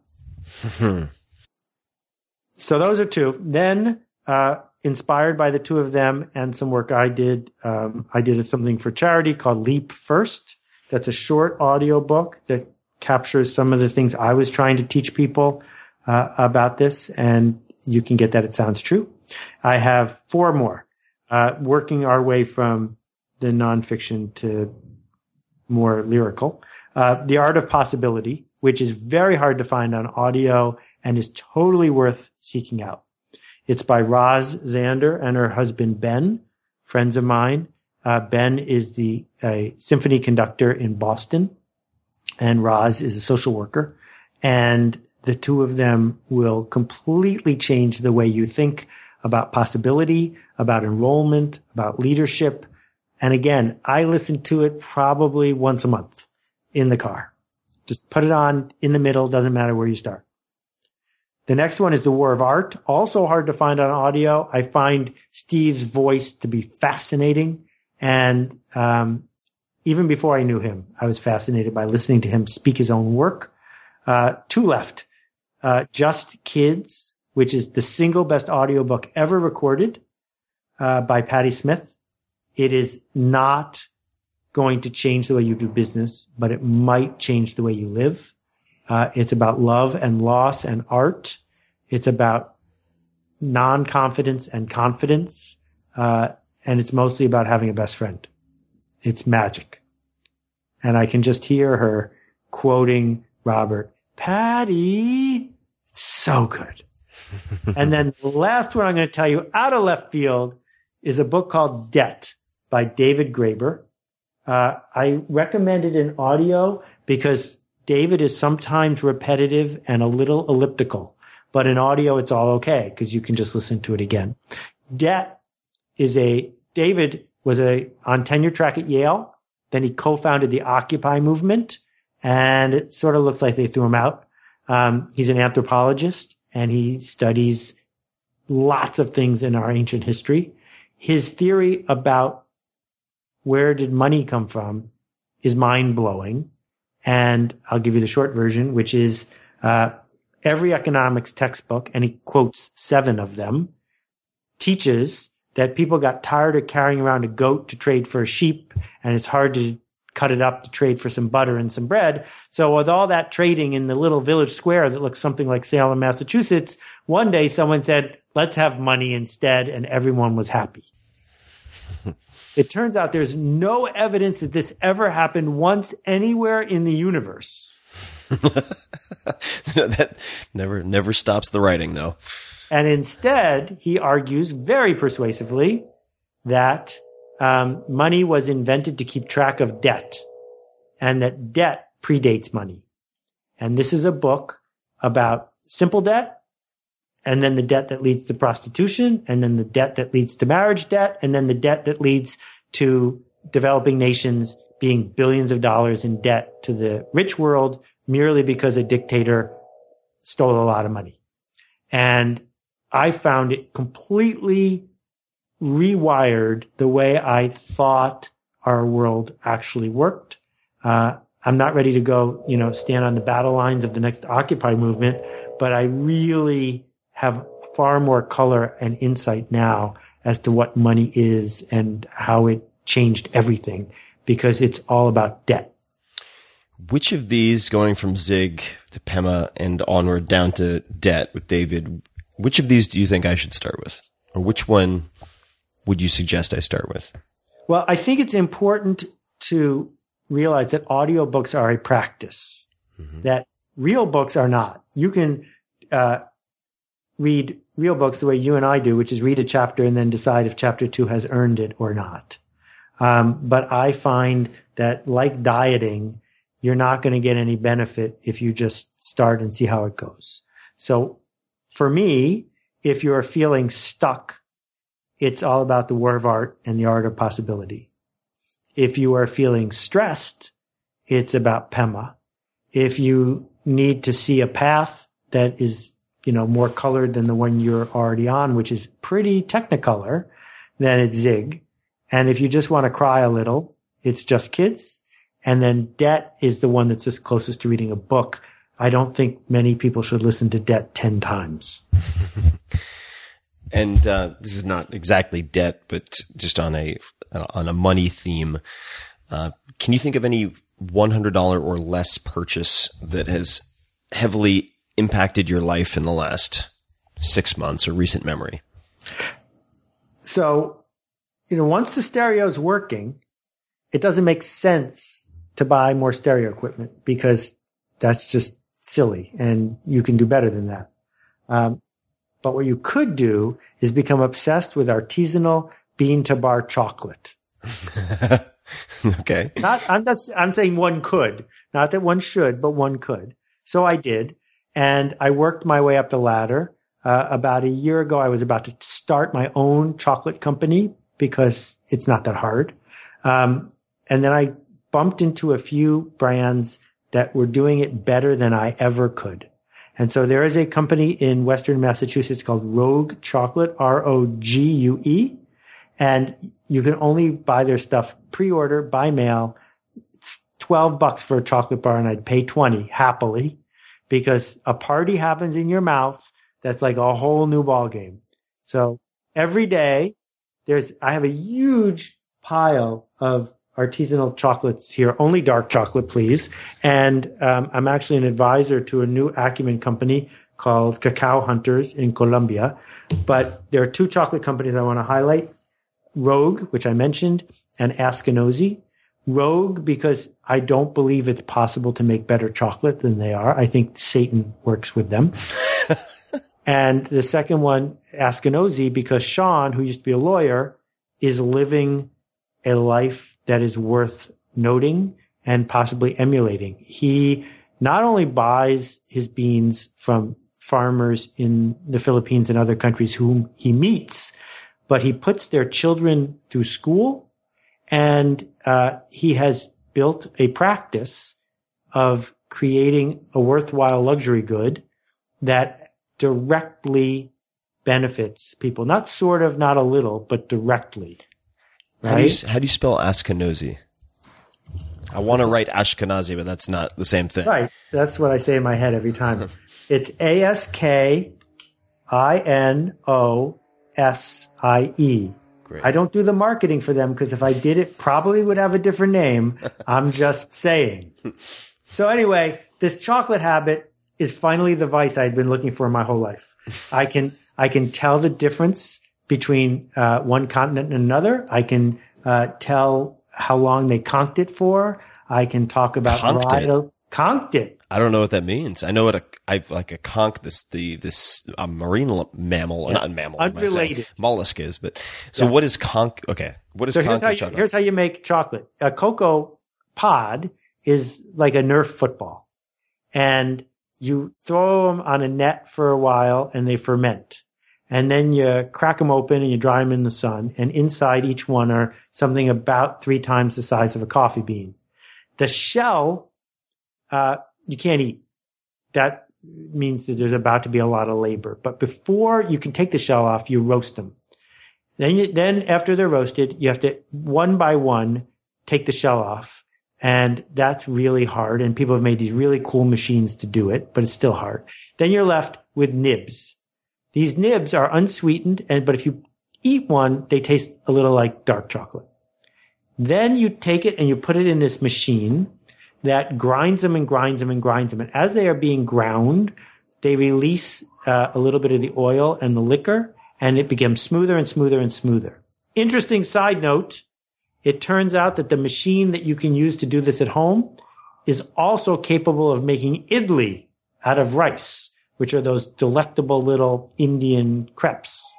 so those are two. Then, uh, inspired by the two of them and some work I did, um, I did something for charity called Leap First. That's a short audio book that captures some of the things I was trying to teach people uh, about this, and you can get that It Sounds True. I have four more, uh, working our way from the nonfiction to more lyrical. Uh, the Art of Possibility, which is very hard to find on audio and is totally worth seeking out. It's by Roz Zander and her husband Ben, friends of mine. Uh, ben is the a symphony conductor in Boston, and Roz is a social worker. And the two of them will completely change the way you think about possibility, about enrollment, about leadership. And again, I listen to it probably once a month in the car. Just put it on in the middle. Doesn't matter where you start. The next one is The War of Art. Also hard to find on audio. I find Steve's voice to be fascinating. And, um, even before I knew him, I was fascinated by listening to him speak his own work. Uh, two left. Uh, Just Kids, which is the single best audiobook ever recorded, uh, by Patti Smith. It is not going to change the way you do business, but it might change the way you live. Uh, it's about love and loss and art. It's about non-confidence and confidence. Uh, and it's mostly about having a best friend. It's magic. And I can just hear her quoting Robert, Patti. It's so good. *laughs* and then the last one I'm going to tell you out of left field is a book called Debt by David Graeber. Uh, I recommend it in audio because David is sometimes repetitive and a little elliptical, but in audio, it's all okay because you can just listen to it again. Debt is a, David was a, on tenure track at Yale. Then he co-founded the Occupy movement and it sort of looks like they threw him out. Um, he's an anthropologist and he studies lots of things in our ancient history. His theory about where did money come from is mind blowing. And I'll give you the short version, which is uh, every economics textbook, and he quotes seven of them, teaches that people got tired of carrying around a goat to trade for a sheep, and it's hard to cut it up to trade for some butter and some bread. So with all that trading in the little village square that looks something like Salem, Massachusetts, one day someone said, let's have money instead. And everyone was happy. *laughs* it turns out there's no evidence that this ever happened once anywhere in the universe. *laughs* that never never stops the writing though. And instead, he argues very persuasively that um, money was invented to keep track of debt and that debt predates money. And this is a book about simple debt and then the debt that leads to prostitution and then the debt that leads to marriage debt and then the debt that leads to developing nations being billions of dollars in debt to the rich world merely because a dictator stole a lot of money. And I found it completely rewired the way I thought our world actually worked. Uh, I'm not ready to go, you know, stand on the battle lines of the next Occupy movement, but I really have far more color and insight now as to what money is and how it changed everything because it's all about debt. Which of these, going from Zig to Pema and onward down to debt with David, which of these do you think I should start with? Or which one would you suggest I start with? Well, I think it's important to realize that audiobooks are a practice, mm-hmm. that real books are not. You can uh, read real books the way you and I do, which is read a chapter and then decide if chapter two has earned it or not. Um, but I find that like dieting, you're not going to get any benefit if you just start and see how it goes. So for me, if you're feeling stuck it's all about the war of art and the art of possibility. If you are feeling stressed, it's about Pema. If you need to see a path that is, you know, more colored than the one you're already on, which is pretty technicolor, then it's Zig. And if you just want to cry a little, it's just kids. And then debt is the one that's just closest to reading a book. I don't think many people should listen to debt 10 times. *laughs* And uh, this is not exactly debt, but just on a on a money theme. Uh, can you think of any one hundred dollar or less purchase that has heavily impacted your life in the last six months or recent memory? So, you know, once the stereo is working, it doesn't make sense to buy more stereo equipment because that's just silly and you can do better than that. Um, but what you could do is become obsessed with artisanal bean to bar chocolate. *laughs* okay. Not, I'm not, I'm saying one could, not that one should, but one could. So I did. And I worked my way up the ladder. Uh, about a year ago, I was about to start my own chocolate company because it's not that hard. Um, and then I bumped into a few brands that were doing it better than I ever could. And so there is a company in Western Massachusetts called Rogue Chocolate, R-O-G-U-E. And you can only buy their stuff pre-order by mail. It's 12 bucks for a chocolate bar and I'd pay 20 happily because a party happens in your mouth. That's like a whole new ball game. So every day there's, I have a huge pile of artisanal chocolates here, only dark chocolate, please. And um, I'm actually an advisor to a new acumen company called Cacao Hunters in Colombia. But there are two chocolate companies I want to highlight. Rogue, which I mentioned, and Askinosie. Rogue, because I don't believe it's possible to make better chocolate than they are. I think Satan works with them. *laughs* and the second one, Askinosie, because Shawn, who used to be a lawyer, is living a life that is worth noting and possibly emulating. He not only buys his beans from farmers in the Philippines and other countries whom he meets, but he puts their children through school and uh, he has built a practice of creating a worthwhile luxury good that directly benefits people, not sort of, not a little, but directly. Right? How do you, how do you spell Askinosie? I want to write Ashkenazi, but that's not the same thing. Right. That's what I say in my head every time. *laughs* it's A S K I N O S I E. I don't do the marketing for them because if I did it, probably would have a different name. *laughs* I'm just saying. So anyway, this chocolate habit is finally the vice I'd been looking for my whole life. I can I can tell the difference between uh, one continent and another. I can uh, tell how long they conched it for. I can talk about conched it. Conched it. I don't know what that means. I know what a I like a conch this the this a marine mammal, yeah. not mammal, unrelated mollusk is. But so yes. what is conch? Okay, what is so here's how, you, here's how you make chocolate. A cocoa pod is like a Nerf football, and you throw them on a net for a while, and they ferment. And then you crack them open and you dry them in the sun. And inside each one are something about three times the size of a coffee bean. The shell uh, you can't eat. That means that there's about to be a lot of labor. But before you can take the shell off, you roast them. Then, you, then after they're roasted, you have to one by one take the shell off. And that's really hard. And people have made these really cool machines to do it, but it's still hard. Then you're left with nibs. These nibs are unsweetened. And, but if you eat one, they taste a little like dark chocolate. Then you take it and you put it in this machine that grinds them and grinds them and grinds them. And as they are being ground, they release uh, a little bit of the oil and the liquor, and it becomes smoother and smoother and smoother. Interesting side note. It turns out that the machine that you can use to do this at home is also capable of making idli out of rice, which are those delectable little Indian crepes.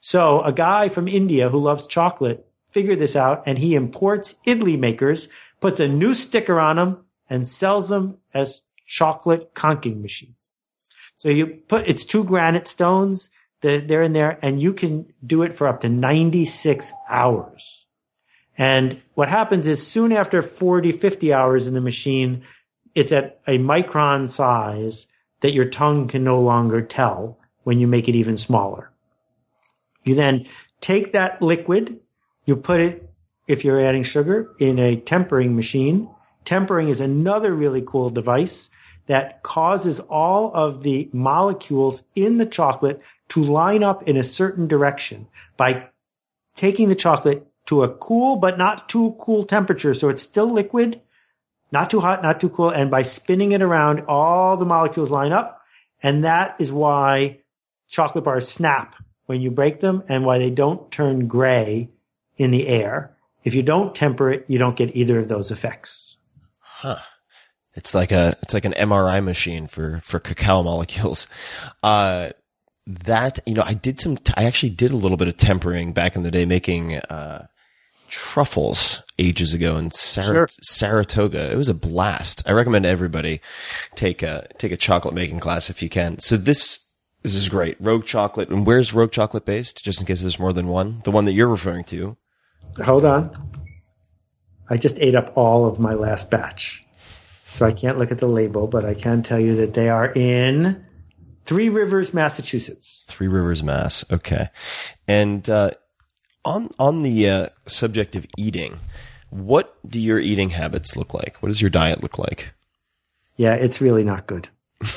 So a guy from India who loves chocolate figured this out and he imports idli makers, puts a new sticker on them and sells them as chocolate conching machines. So you put, it's two granite stones. They're in there and you can do it for up to 96 hours. And what happens is soon after 40, 50 hours in the machine, it's at a micron size that your tongue can no longer tell when you make it even smaller. You then take that liquid, you put it, if you're adding sugar, in a tempering machine Tempering is another really cool device that causes all of the molecules in the chocolate to line up in a certain direction by taking the chocolate to a cool but not too cool temperature. So it's still liquid, not too hot, not too cool. And by spinning it around, all the molecules line up. And that is why chocolate bars snap when you break them and why they don't turn gray in the air. If you don't temper it, you don't get either of those effects. Huh. It's like a it's like an MRI machine for for cacao molecules. *laughs* Uh, that you know, I did some. I actually did a little bit of tempering back in the day, making uh, truffles ages ago in Sar- Sure. Saratoga. It was a blast. I recommend everybody take a take a chocolate making class if you can. So this this is great. Rogue chocolate. And where's Rogue chocolate based? Just in case there's more than one. The one that you're referring to. Hold on. I just ate up all of my last batch. So I can't look at the label, but I can tell you that they are in Three Rivers, Massachusetts. Three Rivers, Mass. Okay. And uh, on on the uh, subject of eating, what do your eating habits look like? What does your diet look like? Yeah, it's really not good. *laughs*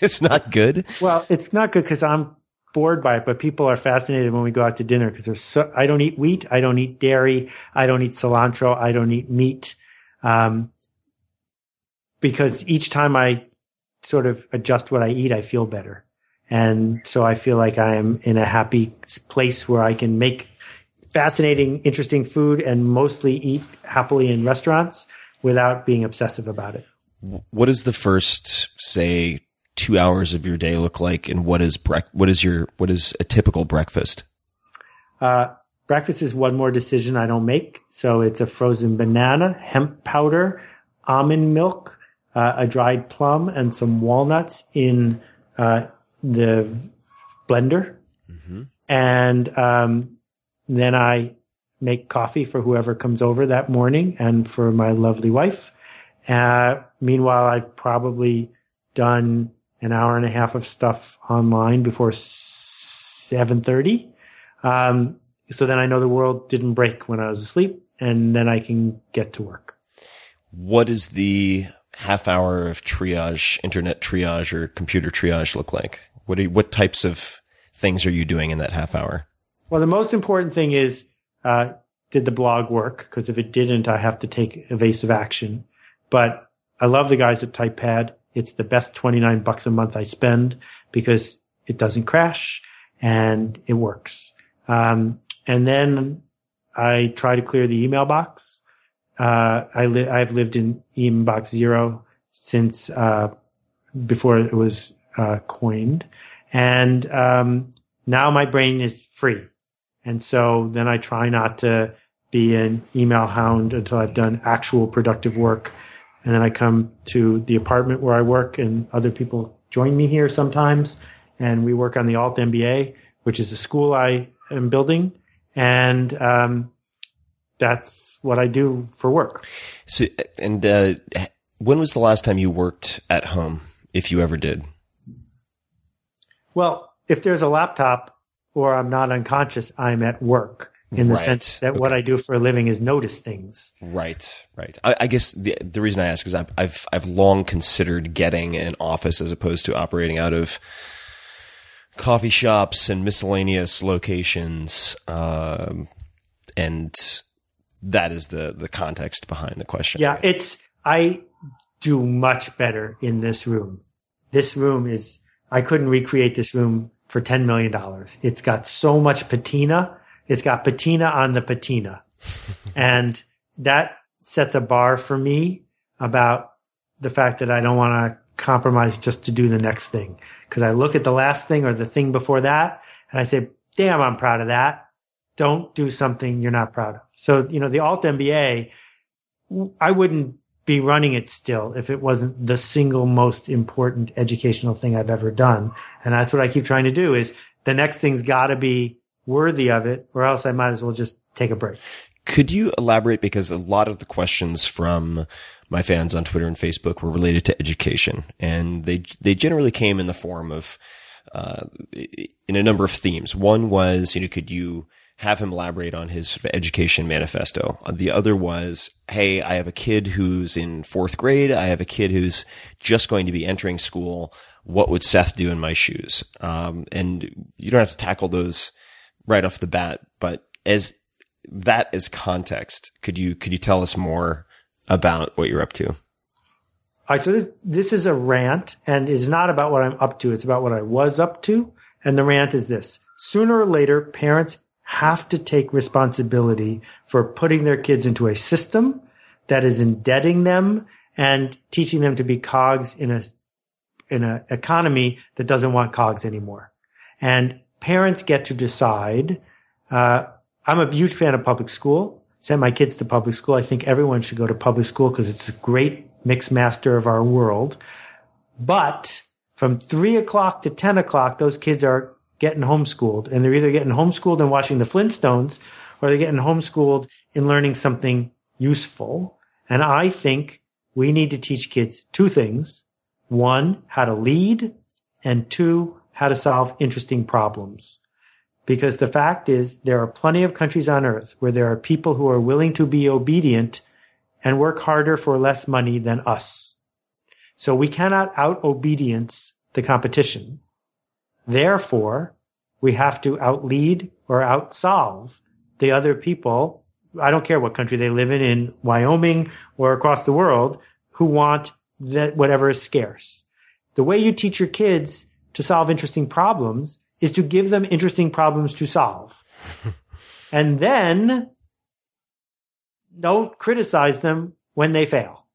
It's not good. Well, it's not good because I'm bored by it, but people are fascinated when we go out to dinner because there's so, I don't eat wheat. I don't eat dairy. I don't eat cilantro. I don't eat meat. Um, because each time I sort of adjust what I eat, I feel better. And so I feel like I am in a happy place where I can make fascinating, interesting food and mostly eat happily in restaurants without being obsessive about it. What does the first say two hours of your day look like, and what is brec- What is your what is a typical breakfast? Uh, breakfast is one more decision I don't make. So it's a frozen banana, hemp powder, almond milk, uh, a dried plum, and some walnuts in uh, the blender. And um, then I make coffee for whoever comes over that morning and for my lovely wife. Uh, meanwhile, I've probably done an hour and a half of stuff online before 7.30. Um, so then I know the world didn't break when I was asleep and then I can get to work. What does the half hour of triage, internet triage, or computer triage look like? What what types of things are you doing in that half hour? Well, the most important thing is, uh, did the blog work? Because if it didn't, I have to take evasive action. But I love the guys at TypePad. It's the best 29 bucks a month I spend because it doesn't crash and it works. Um, and then I try to clear the email box. Uh, I li- I've lived in inbox zero since, uh, before it was, uh, coined. And, um, now my brain is free. And so then I try not to be an email hound until I've done actual productive work. And then I come to the apartment where I work and other people join me here sometimes. And we work on the Alt MBA, which is a school I am building. And, um, that's what I do for work. So, and uh, when was the last time you worked at home, if you ever did? Well, if there's a laptop or I'm not unconscious, I'm at work in the Right. sense that what I do for a living is notice things. Right, right. I, I guess the the reason I ask is I've, I've I've long considered getting an office as opposed to operating out of coffee shops and miscellaneous locations, um, and that is the the context behind the question. Yeah, it's I do much better in this room. This room is I couldn't recreate this room for ten million dollars. It's got so much patina. It's got patina on the patina. *laughs* and that sets a bar for me about the fact that I don't want to compromise just to do the next thing. Cause I look at the last thing or the thing before that and I say, damn, I'm proud of that. Don't do something you're not proud of. So, you know, the alt MBA, I wouldn't be running it still if it wasn't the single most important educational thing I've ever done. And that's what I keep trying to do is the next thing's got to be worthy of it or else I might as well just take a break. Could you elaborate? Because a lot of the questions from my fans on Twitter and Facebook were related to education, and they they generally came in the form of uh, in a number of themes. One was, you know, could you have him elaborate on his education manifesto. The other was, hey, I have a kid who's in fourth grade. I have a kid who's just going to be entering school. What would Seth do in my shoes? Um, and you don't have to tackle those right off the bat, but as that as context, could you could you tell us more about what you're up to? All right, so this, this is a rant, and it's not about what I'm up to. It's about what I was up to. And the rant is this: sooner or later, parents have to take responsibility for putting their kids into a system that is indebting them and teaching them to be cogs in a in an economy that doesn't want cogs anymore. And parents get to decide. Uh, I'm a huge fan of public school. Send my kids to public school. I think everyone should go to public school because it's a great mix master of our world. But from three o'clock to 10 o'clock, those kids are getting homeschooled and they're either getting homeschooled and watching the Flintstones or they're getting homeschooled in learning something useful. And I think we need to teach kids two things. One, how to lead and two, how to solve interesting problems. Because the fact is there are plenty of countries on earth where there are people who are willing to be obedient and work harder for less money than us. So we cannot out obedience the competition. Therefore, we have to outlead or outsolve the other people. I don't care what country they live in, in Wyoming or across the world, who want that whatever is scarce. The way you teach your kids to solve interesting problems is to give them interesting problems to solve. *laughs* and then don't criticize them when they fail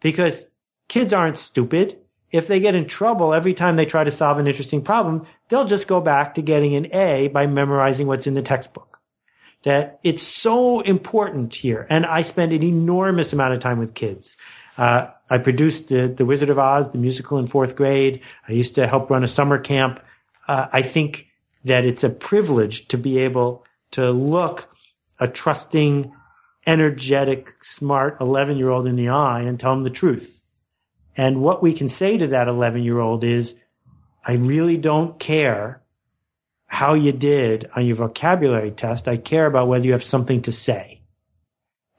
because kids aren't stupid. If they get in trouble every time they try to solve an interesting problem, they'll just go back to getting an A by memorizing what's in the textbook. That it's so important here. And I spend an enormous amount of time with kids. Uh, I produced the, the Wizard of Oz, the musical in fourth grade. I used to help run a summer camp. Uh, I think that it's a privilege to be able to look a trusting, energetic, smart 11 year old in the eye and tell him the truth. And what we can say to that 11 year old is, I really don't care how you did on your vocabulary test. I care about whether you have something to say.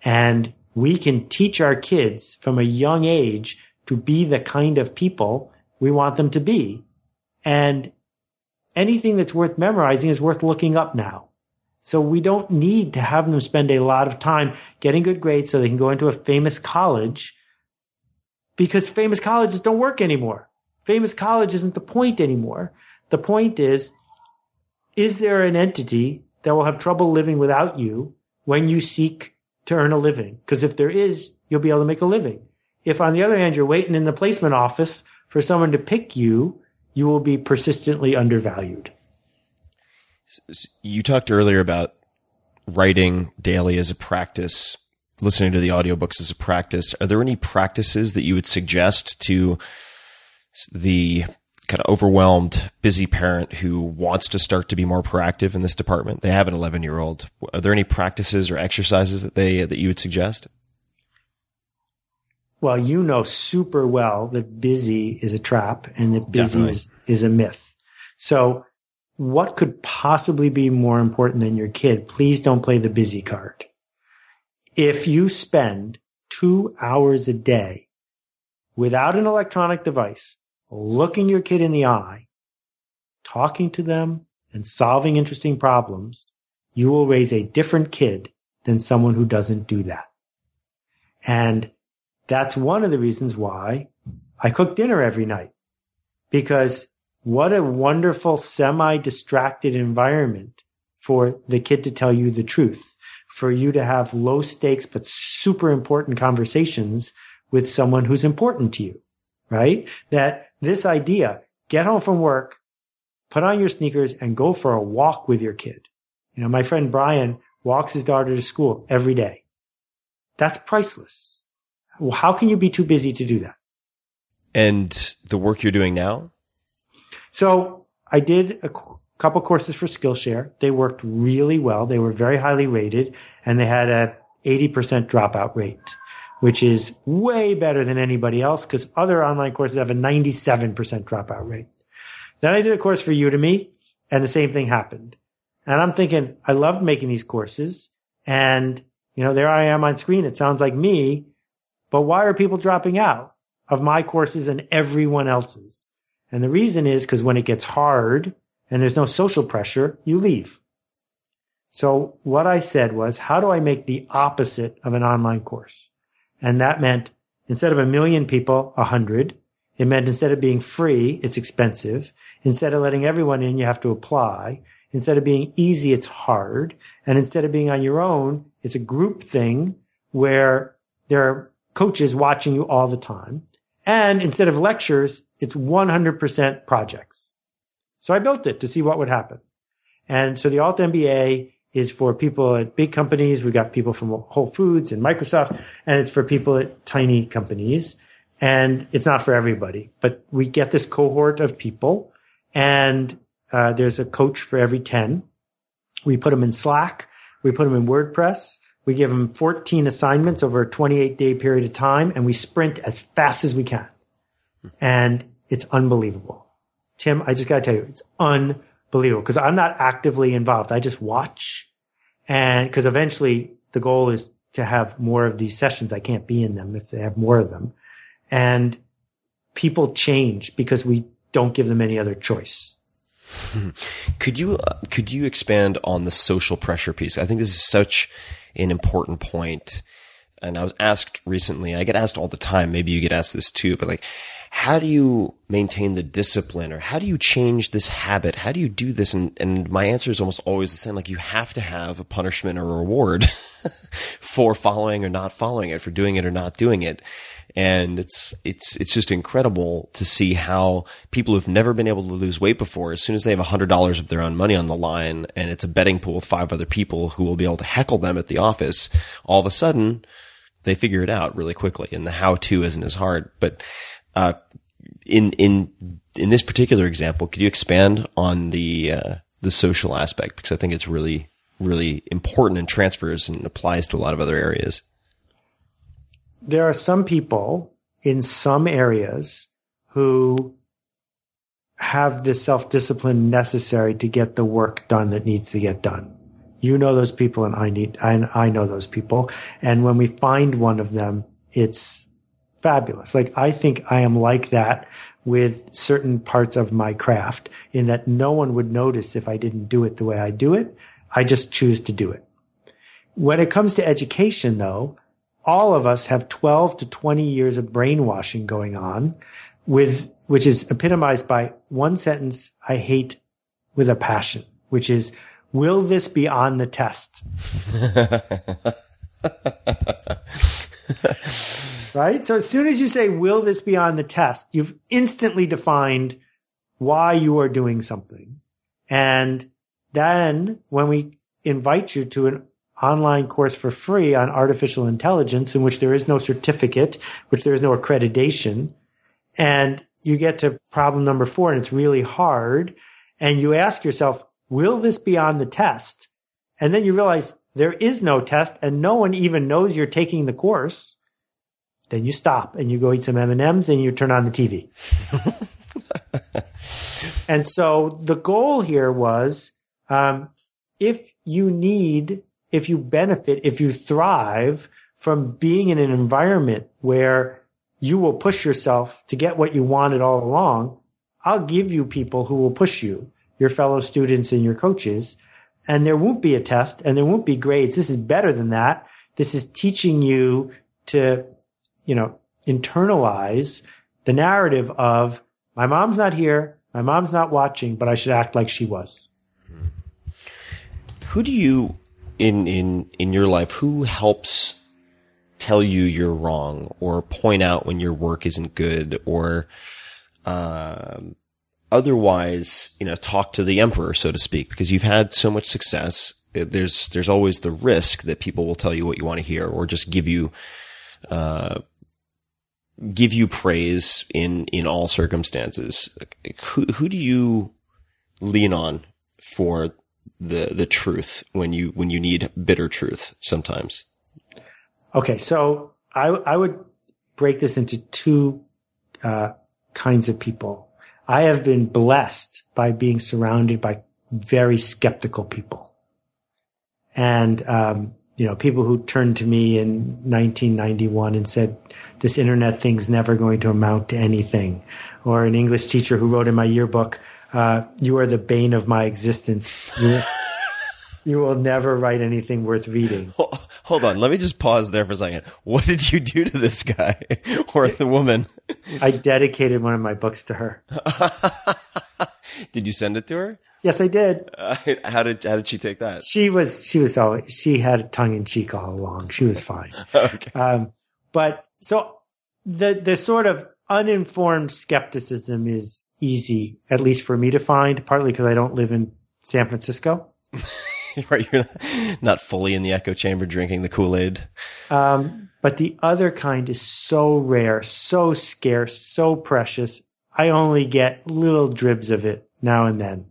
And we can teach our kids from a young age to be the kind of people we want them to be. And anything that's worth memorizing is worth looking up now. So we don't need to have them spend a lot of time getting good grades so they can go into a famous college because famous colleges don't work anymore. Famous college isn't the point anymore. The point is, is there an entity that will have trouble living without you when you seek to earn a living? Because if there is, you'll be able to make a living. If on the other hand, you're waiting in the placement office for someone to pick you, you will be persistently undervalued. You talked earlier about writing daily as a practice, listening to the audiobooks as a practice. Are there any practices that you would suggest to the kind of overwhelmed, busy parent who wants to start to be more proactive in this department? They have an 11 year old. Are there any practices or exercises that they, that you would suggest? Well, you know super well that busy is a trap and that busy is, is a myth. So what could possibly be more important than your kid? Please don't play the busy card. If you spend two hours a day without an electronic device, looking your kid in the eye, talking to them and solving interesting problems, you will raise a different kid than someone who doesn't do that. And that's one of the reasons why I cook dinner every night because what a wonderful semi distracted environment for the kid to tell you the truth, for you to have low stakes, but super important conversations with someone who's important to you, right? That this idea, get home from work, put on your sneakers and go for a walk with your kid. You know, my friend Brian walks his daughter to school every day. That's priceless. Well, how can you be too busy to do that? And the work you're doing now? So I did a couple courses for Skillshare. They worked really well. They were very highly rated and they had a 80% dropout rate, which is way better than anybody else because other online courses have a 97% dropout rate. Then I did a course for Udemy and the same thing happened. And I'm thinking, I loved making these courses. And, you know, there I am on screen. It sounds like me, but why are people dropping out of my courses and everyone else's? And the reason is because when it gets hard and there's no social pressure, you leave. So what I said was, how do I make the opposite of an online course? And that meant instead of a million people, a hundred. It meant instead of being free, it's expensive. Instead of letting everyone in, you have to apply. Instead of being easy, it's hard. And instead of being on your own, it's a group thing where there are coaches watching you all the time. And instead of lectures, it's 100% projects. So I built it to see what would happen. And so the Alt MBA is for people at big companies. We've got people from Whole Foods and Microsoft, and it's for people at tiny companies. And it's not for everybody, but we get this cohort of people and uh, there's a coach for every 10. We put them in Slack. We put them in WordPress. We give them 14 assignments over a 28 day period of time and we sprint as fast as we can. And it's unbelievable. Tim, I just got to tell you, it's unbelievable because I'm not actively involved. I just watch. And because eventually the goal is to have more of these sessions. I can't be in them if they have more of them. And people change because we don't give them any other choice. *laughs* Could you uh, could you expand on the social pressure piece? I think this is such an important point. And I was asked recently, I get asked all the time, maybe you get asked this too, but like, how do you maintain the discipline or how do you change this habit? How do you do this? And, and my answer is almost always the same. Like you have to have a punishment or a reward *laughs* for following or not following it, for doing it or not doing it. And it's, it's, it's just incredible to see how people who've never been able to lose weight before, as soon as they have a hundred dollars of their own money on the line and it's a betting pool with five other people who will be able to heckle them at the office, all of a sudden they figure it out really quickly and the how to isn't as hard. But, uh, in, in, in this particular example, could you expand on the, uh, the social aspect? Because I think it's really, really important and transfers and applies to a lot of other areas there are some people in some areas who have the self discipline necessary to get the work done that needs to get done. You know those people and I need, I, I know those people. And when we find one of them, it's fabulous. Like I think I am like that with certain parts of my craft in that no one would notice if I didn't do it the way I do it. I just choose to do it. When it comes to education though, all of us have 12 to 20 years of brainwashing going on with, which is epitomized by one sentence I hate with a passion, which is, will this be on the test? *laughs* *laughs* right? So as soon as you say, will this be on the test? You've instantly defined why you are doing something. And then when we invite you to an online course for free on artificial intelligence in which there is no certificate, which there is no accreditation. And you get to problem number four and it's really hard. And you ask yourself, will this be on the test? And then you realize there is no test and no one even knows you're taking the course. Then you stop and you go eat some M&Ms and you turn on the TV. *laughs* and so the goal here was, um, if you need if you benefit, if you thrive from being in an environment where you will push yourself to get what you wanted all along, I'll give you people who will push you, your fellow students and your coaches. And there won't be a test and there won't be grades. This is better than that. This is teaching you to, you know, internalize the narrative of my mom's not here. My mom's not watching, but I should act like she was. Who do you in in in your life who helps tell you you're wrong or point out when your work isn't good or um, otherwise you know talk to the emperor so to speak because you've had so much success there's there's always the risk that people will tell you what you want to hear or just give you uh, give you praise in in all circumstances who who do you lean on for the the truth when you when you need bitter truth sometimes. Okay, so I I would break this into two uh, kinds of people. I have been blessed by being surrounded by very skeptical people. And, um, you know, people who turned to me in 1991 and said, this internet thing's never going to amount to anything. Or an English teacher who wrote in my yearbook, uh, you are the bane of my existence. You, you will never write anything worth reading. Hold on, let me just pause there for a second. What did you do to this guy *laughs* or the woman? I dedicated one of my books to her. *laughs* Did you send it to her? Yes, I did. Uh, *laughs* how did how did she take that? She was she was always she had a tongue in cheek all along. She was fine. *laughs* Okay. Um, but so the the sort of uninformed skepticism is easy, at least for me to find, partly because I don't live in San Francisco. *laughs* right, you're not, not fully in the echo chamber drinking the Kool Aid. Um, but the other kind is so rare, so scarce, so precious. I only get little dribs of it now and then,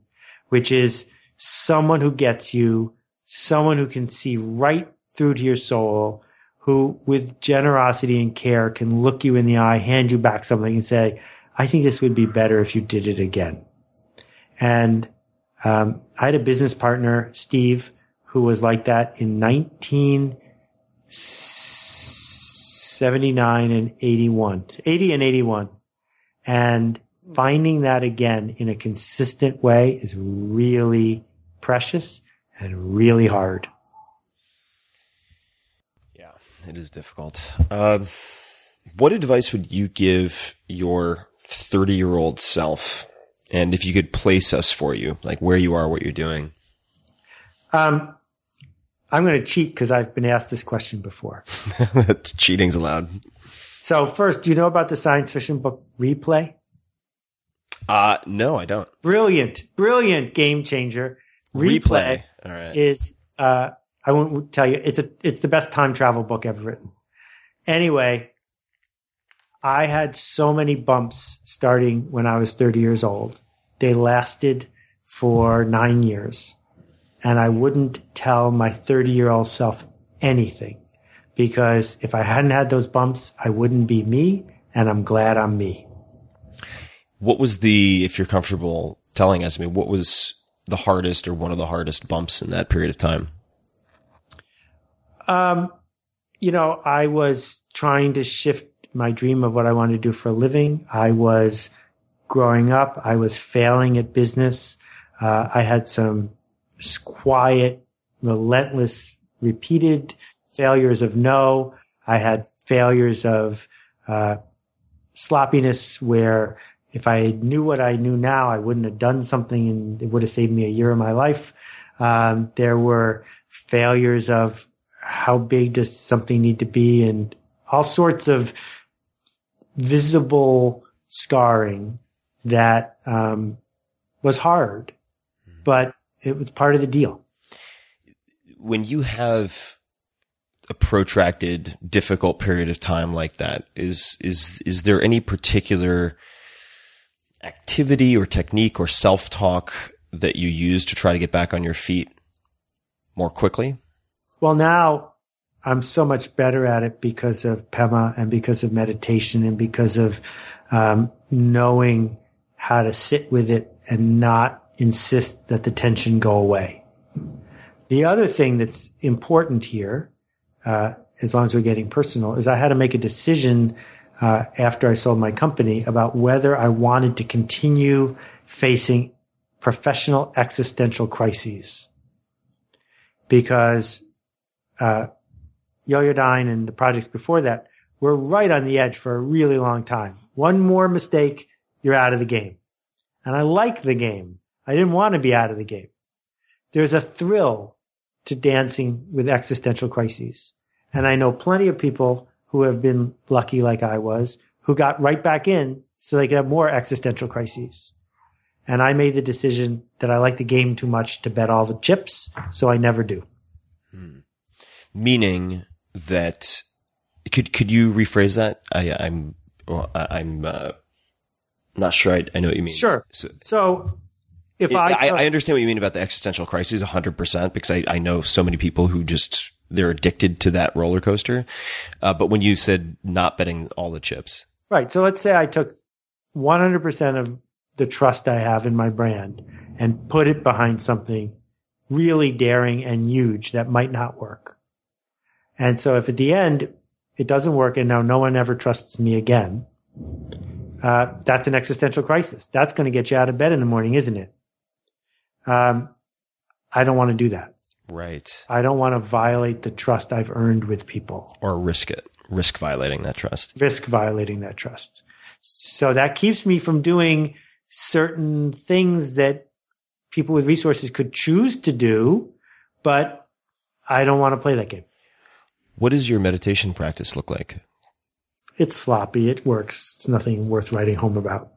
which is someone who gets you, someone who can see right through to your soul, who with generosity and care can look you in the eye, hand you back something and say, I think this would be better if you did it again. And um, I had a business partner, Steve, who was like that in 1979 and 81, 80 and 81. And finding that again in a consistent way is really precious and really hard. Yeah, it is difficult. Um, what advice would you give your 30 year old self? And if you could place us for you, like where you are, what you're doing. Um, I'm going to cheat because I've been asked this question before. *laughs* Cheating's allowed. So first, do you know about the science fiction book Replay? Uh, no, I don't. Brilliant, brilliant game changer. Replay, All right. is uh, I won't tell you. It's a it's the best time travel book ever written. Anyway, I had so many bumps starting when I was 30 years old. They lasted for nine years, and I wouldn't tell my 30 year old self anything because if I hadn't had those bumps, I wouldn't be me, and I'm glad I'm me. What was the, if you're comfortable telling us, I mean, what was the hardest or one of the hardest bumps in that period of time? Um, you know, I was trying to shift my dream of what I wanted to do for a living. I was growing up. I was failing at business. Uh, I had some quiet, relentless, repeated failures of no. I had failures of uh, sloppiness where if I knew what I knew now, I wouldn't have done something and it would have saved me a year of my life. Um, there were failures of how big does something need to be and all sorts of visible scarring that um, was hard, but it was part of the deal. When you have a protracted, difficult period of time like that, is is is there any particular activity or technique or self talk that you use to try to get back on your feet more quickly? Well, now I'm so much better at it because of Pema and because of meditation and because of um, knowing how to sit with it and not insist that the tension go away. The other thing that's important here, uh, as long as we're getting personal, is I had to make a decision uh, after I sold my company about whether I wanted to continue facing professional existential crises. Because uh, Yoyodyne and the projects before that were right on the edge for a really long time. One more mistake, you're out of the game. And I like the game. I didn't want to be out of the game. There's a thrill to dancing with existential crises. And I know plenty of people who have been lucky like I was, who got right back in so they could have more existential crises. And I made the decision that I like the game too much to bet all the chips, so I never do. Meaning that could could you rephrase that? I, I'm well, I, I'm uh, not sure. I, I know what you mean. Sure. So, So if it- I, I, I understand what you mean about the existential crisis 100% because I, I know so many people who just they're addicted to that roller coaster. Uh, but when you said not betting all the chips, Right. So let's say I took 100% of the trust I have in my brand and put it behind something really daring and huge that might not work. And so if at the end it doesn't work and now no one ever trusts me again, uh, that's an existential crisis. That's going to get you out of bed in the morning, isn't it? Um, I don't want to do that. Right. I don't want to violate the trust I've earned with people. Or risk it, risk violating that trust. Risk violating that trust. So that keeps me from doing certain things that people with resources could choose to do, but I don't want to play that game. What does your meditation practice look like? It's sloppy. It works. It's nothing worth writing home about.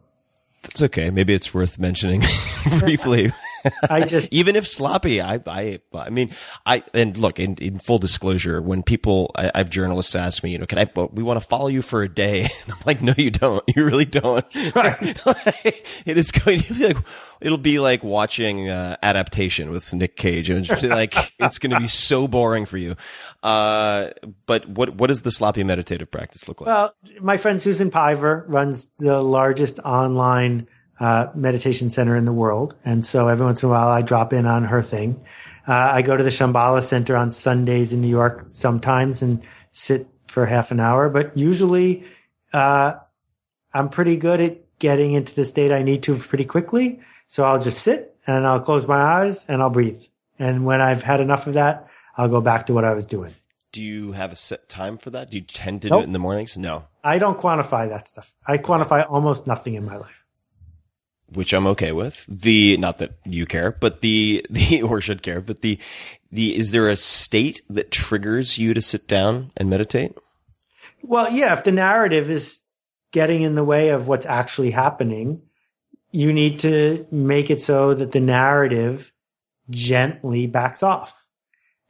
That's okay. Maybe it's worth mentioning *laughs* briefly. *laughs* I just *laughs* even if sloppy, I, I, I mean, I, and look, in, in full disclosure, when people, I, have journalists ask me, you know, can I, we want to follow you for a day. And I'm like, no, you don't. You really don't. Right. like, it is going to be like, it'll be like watching, uh, adaptation with Nick Cage. And like, *laughs* it's going to be so boring for you. Uh, but what, what does the sloppy meditative practice look like? Well, my friend Susan Piver runs the largest online uh, meditation center in the world. And so every once in a while I drop in on her thing. Uh, I go to the Shambhala Center on Sundays in New York sometimes and sit for half an hour, but usually, uh, I'm pretty good at getting into the state I need to pretty quickly. So I'll just sit and I'll close my eyes and I'll breathe. And when I've had enough of that, I'll go back to what I was doing. Do you have a set time for that? Do you tend to Nope. do it in the mornings? No. I don't quantify that stuff. I quantify almost nothing in my life. which I'm okay with. The not that you care, but the *laughs* the or should care, but the the is there a state that triggers you to sit down and meditate? Well, yeah, if the narrative is getting in the way of what's actually happening, you need to make it so that the narrative gently backs off.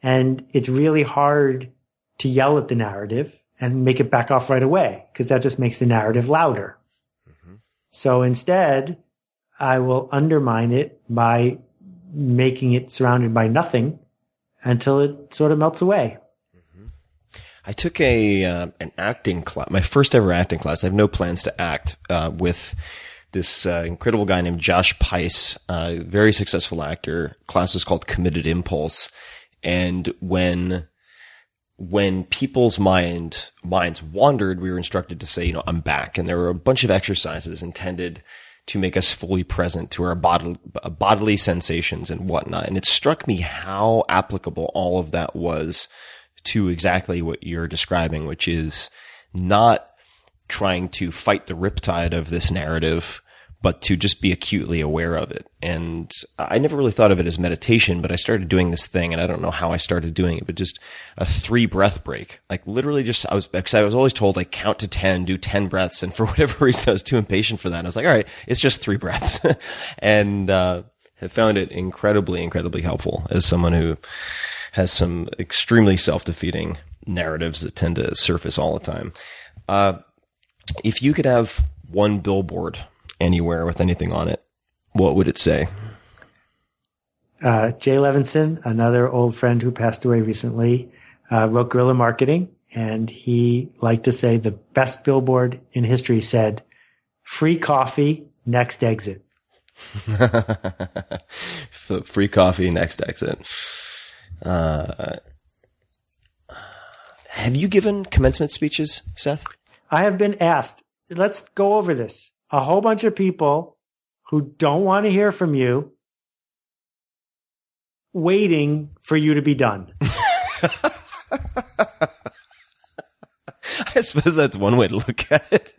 And it's really hard to yell at the narrative and make it back off right away because that just makes the narrative louder. So instead, I will undermine it by making it surrounded by nothing until it sort of melts away. I took a uh, an acting class, my first ever acting class. I have no plans to act uh, with this uh, incredible guy named Josh Pais, uh, very successful actor. Class was called Committed Impulse, and when when people's mind minds wandered, we were instructed to say, you know, I'm back, and there were a bunch of exercises intended to make us fully present to our bodily, bodily sensations and whatnot. And it struck me how applicable all of that was to exactly what you're describing, which is not trying to fight the riptide of this narrative, but to just be acutely aware of it. And I never really thought of it as meditation, but I started doing this thing and I don't know how I started doing it, but just a three breath break. Like literally just, I was, because I was always told like count to 10, do 10 breaths. And for *laughs* whatever reason, I was too impatient for that. And I was like, all right, it's just three breaths. *laughs* and, uh, have found it incredibly, incredibly helpful as someone who has some extremely self-defeating narratives that tend to surface all the time. Uh, if you could have one billboard anywhere with anything on it, what would it say? Uh, Jay Levinson, another old friend who passed away recently, uh, wrote Guerrilla Marketing, and he liked to say the best billboard in history said, "Free coffee, next exit." *laughs* Free coffee, next exit. Uh, have you given commencement speeches, Seth? I have been asked. Let's go over this. A whole bunch of people who don't want to hear from you, waiting for you to be done. *laughs* I suppose that's one way to look at it.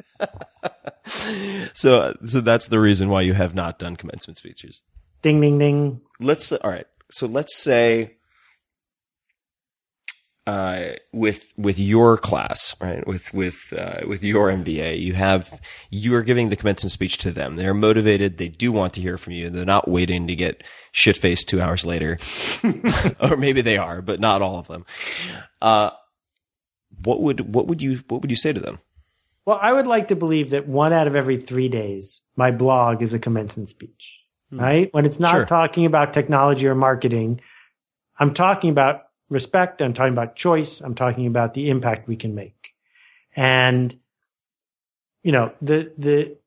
*laughs* so, so that's the reason why you have not done commencement speeches. Ding, ding, ding. let's all right so let's say uh, with with your class right? With with uh, with your MBA you have you are giving the commencement speech to them. They're motivated. They do want to hear from you. They're not waiting to get shit faced two hours later. *laughs* *laughs* Or maybe they are but not all of them. Uh, what would what would you what would you say to them? Well, I would like to believe that one out of every three days, my blog is a commencement speech, right? When it's not Sure. talking about technology or marketing, I'm talking about respect. I'm talking about choice. I'm talking about the impact we can make. And, you know, the, the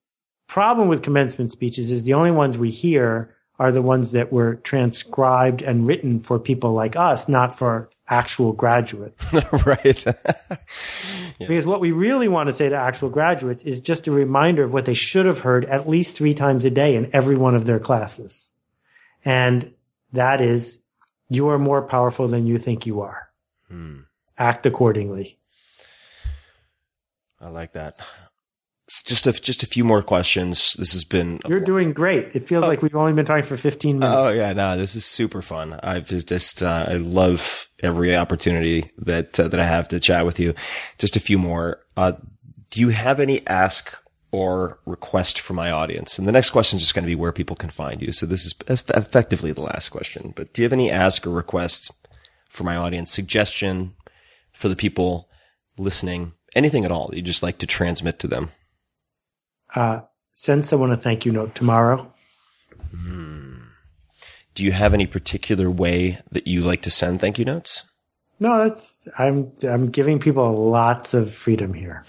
problem with commencement speeches is the only ones we hear are the ones that were transcribed and written for people like us, not for actual graduates. *laughs* right. *laughs* Because what we really want to say to actual graduates is just a reminder of what they should have heard at least three times a day in every one of their classes. And that is, you are more powerful than you think you are. Act accordingly. I like that. Just a just a few more questions. This has been You're doing great. It feels like we've only been talking for 15 minutes. Oh yeah, no, this is super fun. I've just, just uh, I love every opportunity that uh, that I have to chat with you. Just a few more. Uh, do you have any ask or request for my audience? And the next question is just going to be where people can find you. So this is eff- effectively the last question. But do you have any ask or request for my audience? Suggestion for the people listening? Anything at all that you just like to transmit to them? Uh, send someone a thank you note tomorrow. Do you have any particular way that you like to send thank you notes? No, that's, I'm, I'm giving people lots of freedom here.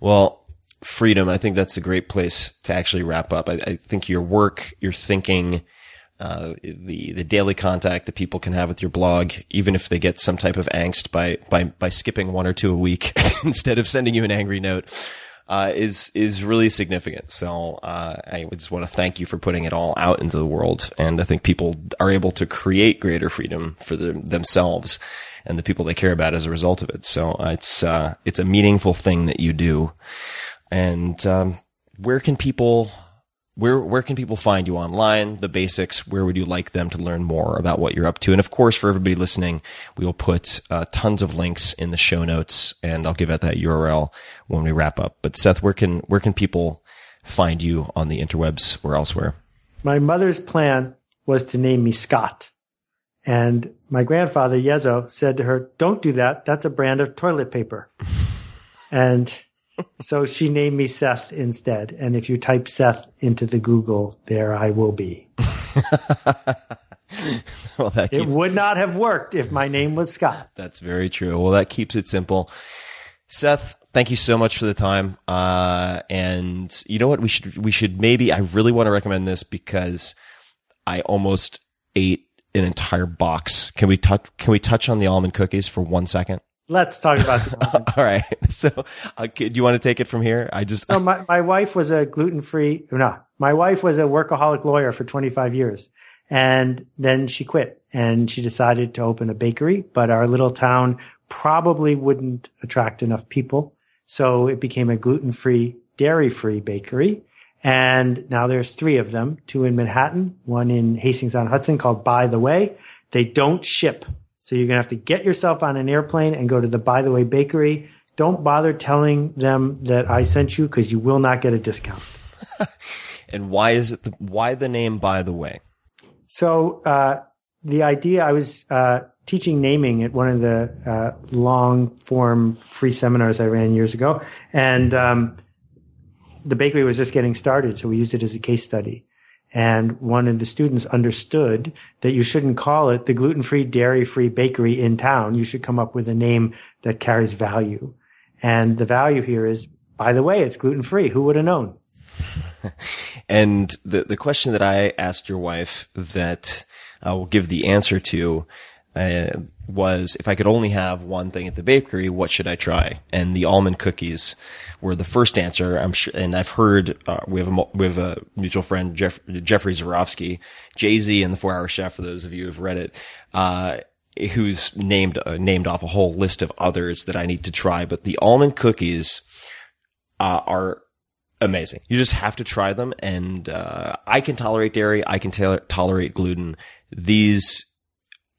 Well, freedom. I think that's a great place to actually wrap up. I, I think your work, your thinking, uh, the the daily contact that people can have with your blog, even if they get some type of angst by by by skipping one or two a week *laughs* instead of sending you an angry note, uh, is is really significant. So uh, I just want to thank you for putting it all out into the world, and I think people are able to create greater freedom for the, themselves and the people they care about as a result of it. So it's uh, it's a meaningful thing that you do. And um, where can people where where can people find you online? The basics. Where would you like them to learn more about what you're up to? And of course, for everybody listening, we will put uh, tons of links in the show notes, and I'll give out that URL when we wrap up. But Seth, where can where can people find you on the interwebs or elsewhere? My mother's plan was to name me Scott. And my grandfather, Yezo, said to her, Don't do that. That's a brand of toilet paper. *laughs* and so she named me Seth instead. And if you type Seth into the Google, there I will be. *laughs* well, that It would not have worked if my name was Scott. that's very true. Well, that keeps it simple. Seth, thank you so much for the time. Uh, and you know what? We should we should maybe. I really want to recommend this because I almost ate an entire box. Can we touch? Can we touch on the almond cookies for one second? Let's talk about the *laughs* All right. *laughs* So, uh, do you want to take it from here? I just So my, my wife was a gluten free, no, my wife was a workaholic lawyer for 25 years. And then she quit and she decided to open a bakery, but our little town probably wouldn't attract enough people. So it became a gluten free, dairy free bakery. And now there's three of them, two in Manhattan, one in Hastings on Hudson called By the Way. They don't ship. So you're going to have to get yourself on an airplane and go to the By the Way bakery. Don't bother telling them that I sent you because you will not get a discount. *laughs* and why is it the, why the name? By the way, So uh, the idea, I was uh, teaching naming at one of the uh, long form free seminars I ran years ago, and um, the bakery was just getting started, so we used it as a case study. And one of the students understood that you shouldn't call it the gluten free, dairy free bakery in town. You should come up with a name that carries value. And the value here is, by the way, it's gluten free. Who would have known? *laughs* And the the question that I asked your wife that I will give the answer to uh, was if I could only have one thing at the bakery, what should I try? And the almond cookies were the first answer. I'm sure, and I've heard uh, we have a we have a mutual friend Jeff, Jeffrey Zurofsky, Jay Z, and the Four Hour Chef. For those of you who've read it. Uh, Who's named uh, named off a whole list of others that I need to try, but the almond cookies uh, are amazing. You just have to try them. And uh, I can tolerate dairy. I can ta- tolerate gluten. These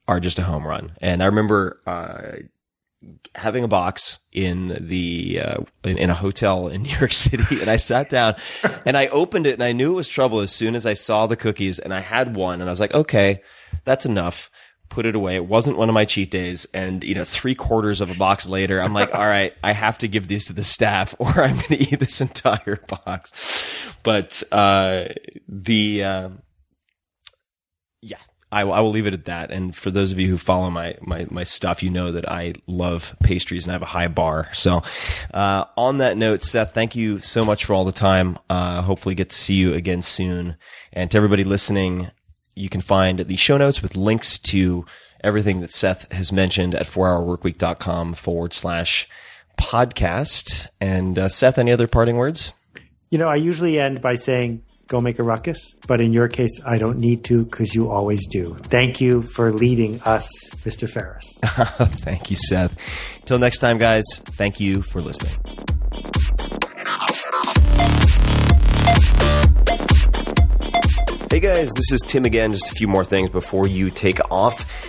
are just a home run. And I remember uh, having a box in the uh, in, in a hotel in *laughs* New York City, and I sat down and I opened it, and I knew it was trouble as soon as I saw the cookies, and I had one, and I was like, okay, that's enough. Put it away. It wasn't one of my cheat days. And, you know, three quarters of a box later, I'm like, all right, I have to give these to the staff or I'm going to eat this *laughs* entire box. But, uh, the, uh, yeah, I, I will leave it at that. And for those of you who follow my, my, my stuff, you know that I love pastries and I have a high bar. So, uh, on that note, Seth, thank you so much for all the time. Uh, hopefully get to see you again soon. And to everybody listening, you can find the show notes with links to everything that Seth has mentioned at 4hourworkweek.com forward slash podcast. And, uh, Seth, any other parting words? You know, I usually end by saying, go make a ruckus. But in your case, I don't need to because you always do. Thank you for leading us, Mr. Ferriss. *laughs* thank you, Seth. Until next time, guys, thank you for listening. Hey guys, this is Tim again. Just a few more things before you take off.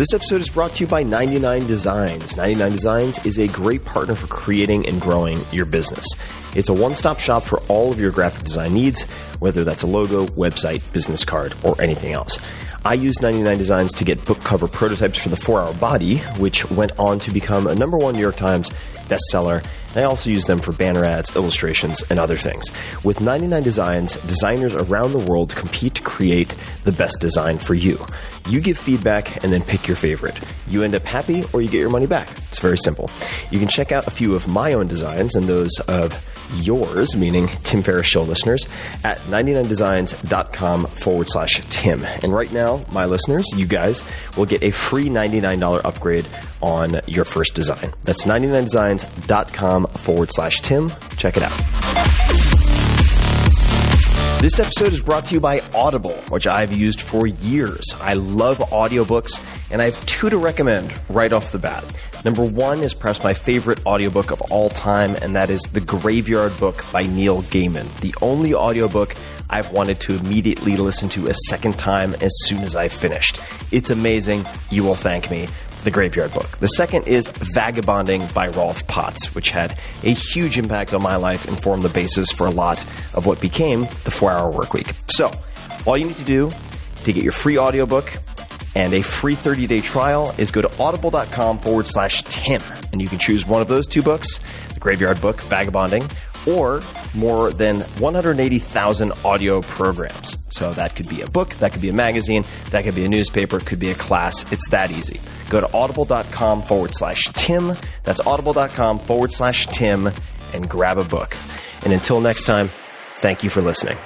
This episode is brought to you by 99 Designs. 99 Designs is a great partner for creating and growing your business. It's a one stop shop for all of your graphic design needs, whether that's a logo, website, business card, or anything else. I used 99 Designs to get book cover prototypes for the 4 Hour Body, which went on to become a number one New York Times bestseller. I also use them for banner ads, illustrations, and other things. With 99 Designs, designers around the world compete to create the best design for you. You give feedback and then pick your favorite. You end up happy or you get your money back. It's very simple. You can check out a few of my own designs and those of yours, meaning Tim Ferriss Show listeners, at 99designs.com forward slash Tim. And right now, my listeners, you guys, will get a free $99 upgrade on your first design. That's 99designs.com forward slash Tim. Check it out. This episode is brought to you by Audible, which I've used for years. I love audiobooks, and I have two to recommend right off the bat. Number one is perhaps my favorite audiobook of all time, and that is The Graveyard Book by Neil Gaiman. The only audiobook I've wanted to immediately listen to a second time as soon as I finished. It's amazing. You will thank me. The Graveyard Book. The second is Vagabonding by Rolf Potts, which had a huge impact on my life and formed the basis for a lot of what became the 4 Hour Work Week. So, all you need to do to get your free audiobook and a free 30 day trial is go to audible.com forward slash Tim. And you can choose one of those two books The Graveyard Book, Vagabonding, or more than 180,000 audio programs. So that could be a book, that could be a magazine, that could be a newspaper, it could be a class. It's that easy. Go to audible.com forward slash Tim. That's audible.com forward slash Tim and grab a book. And until next time, thank you for listening.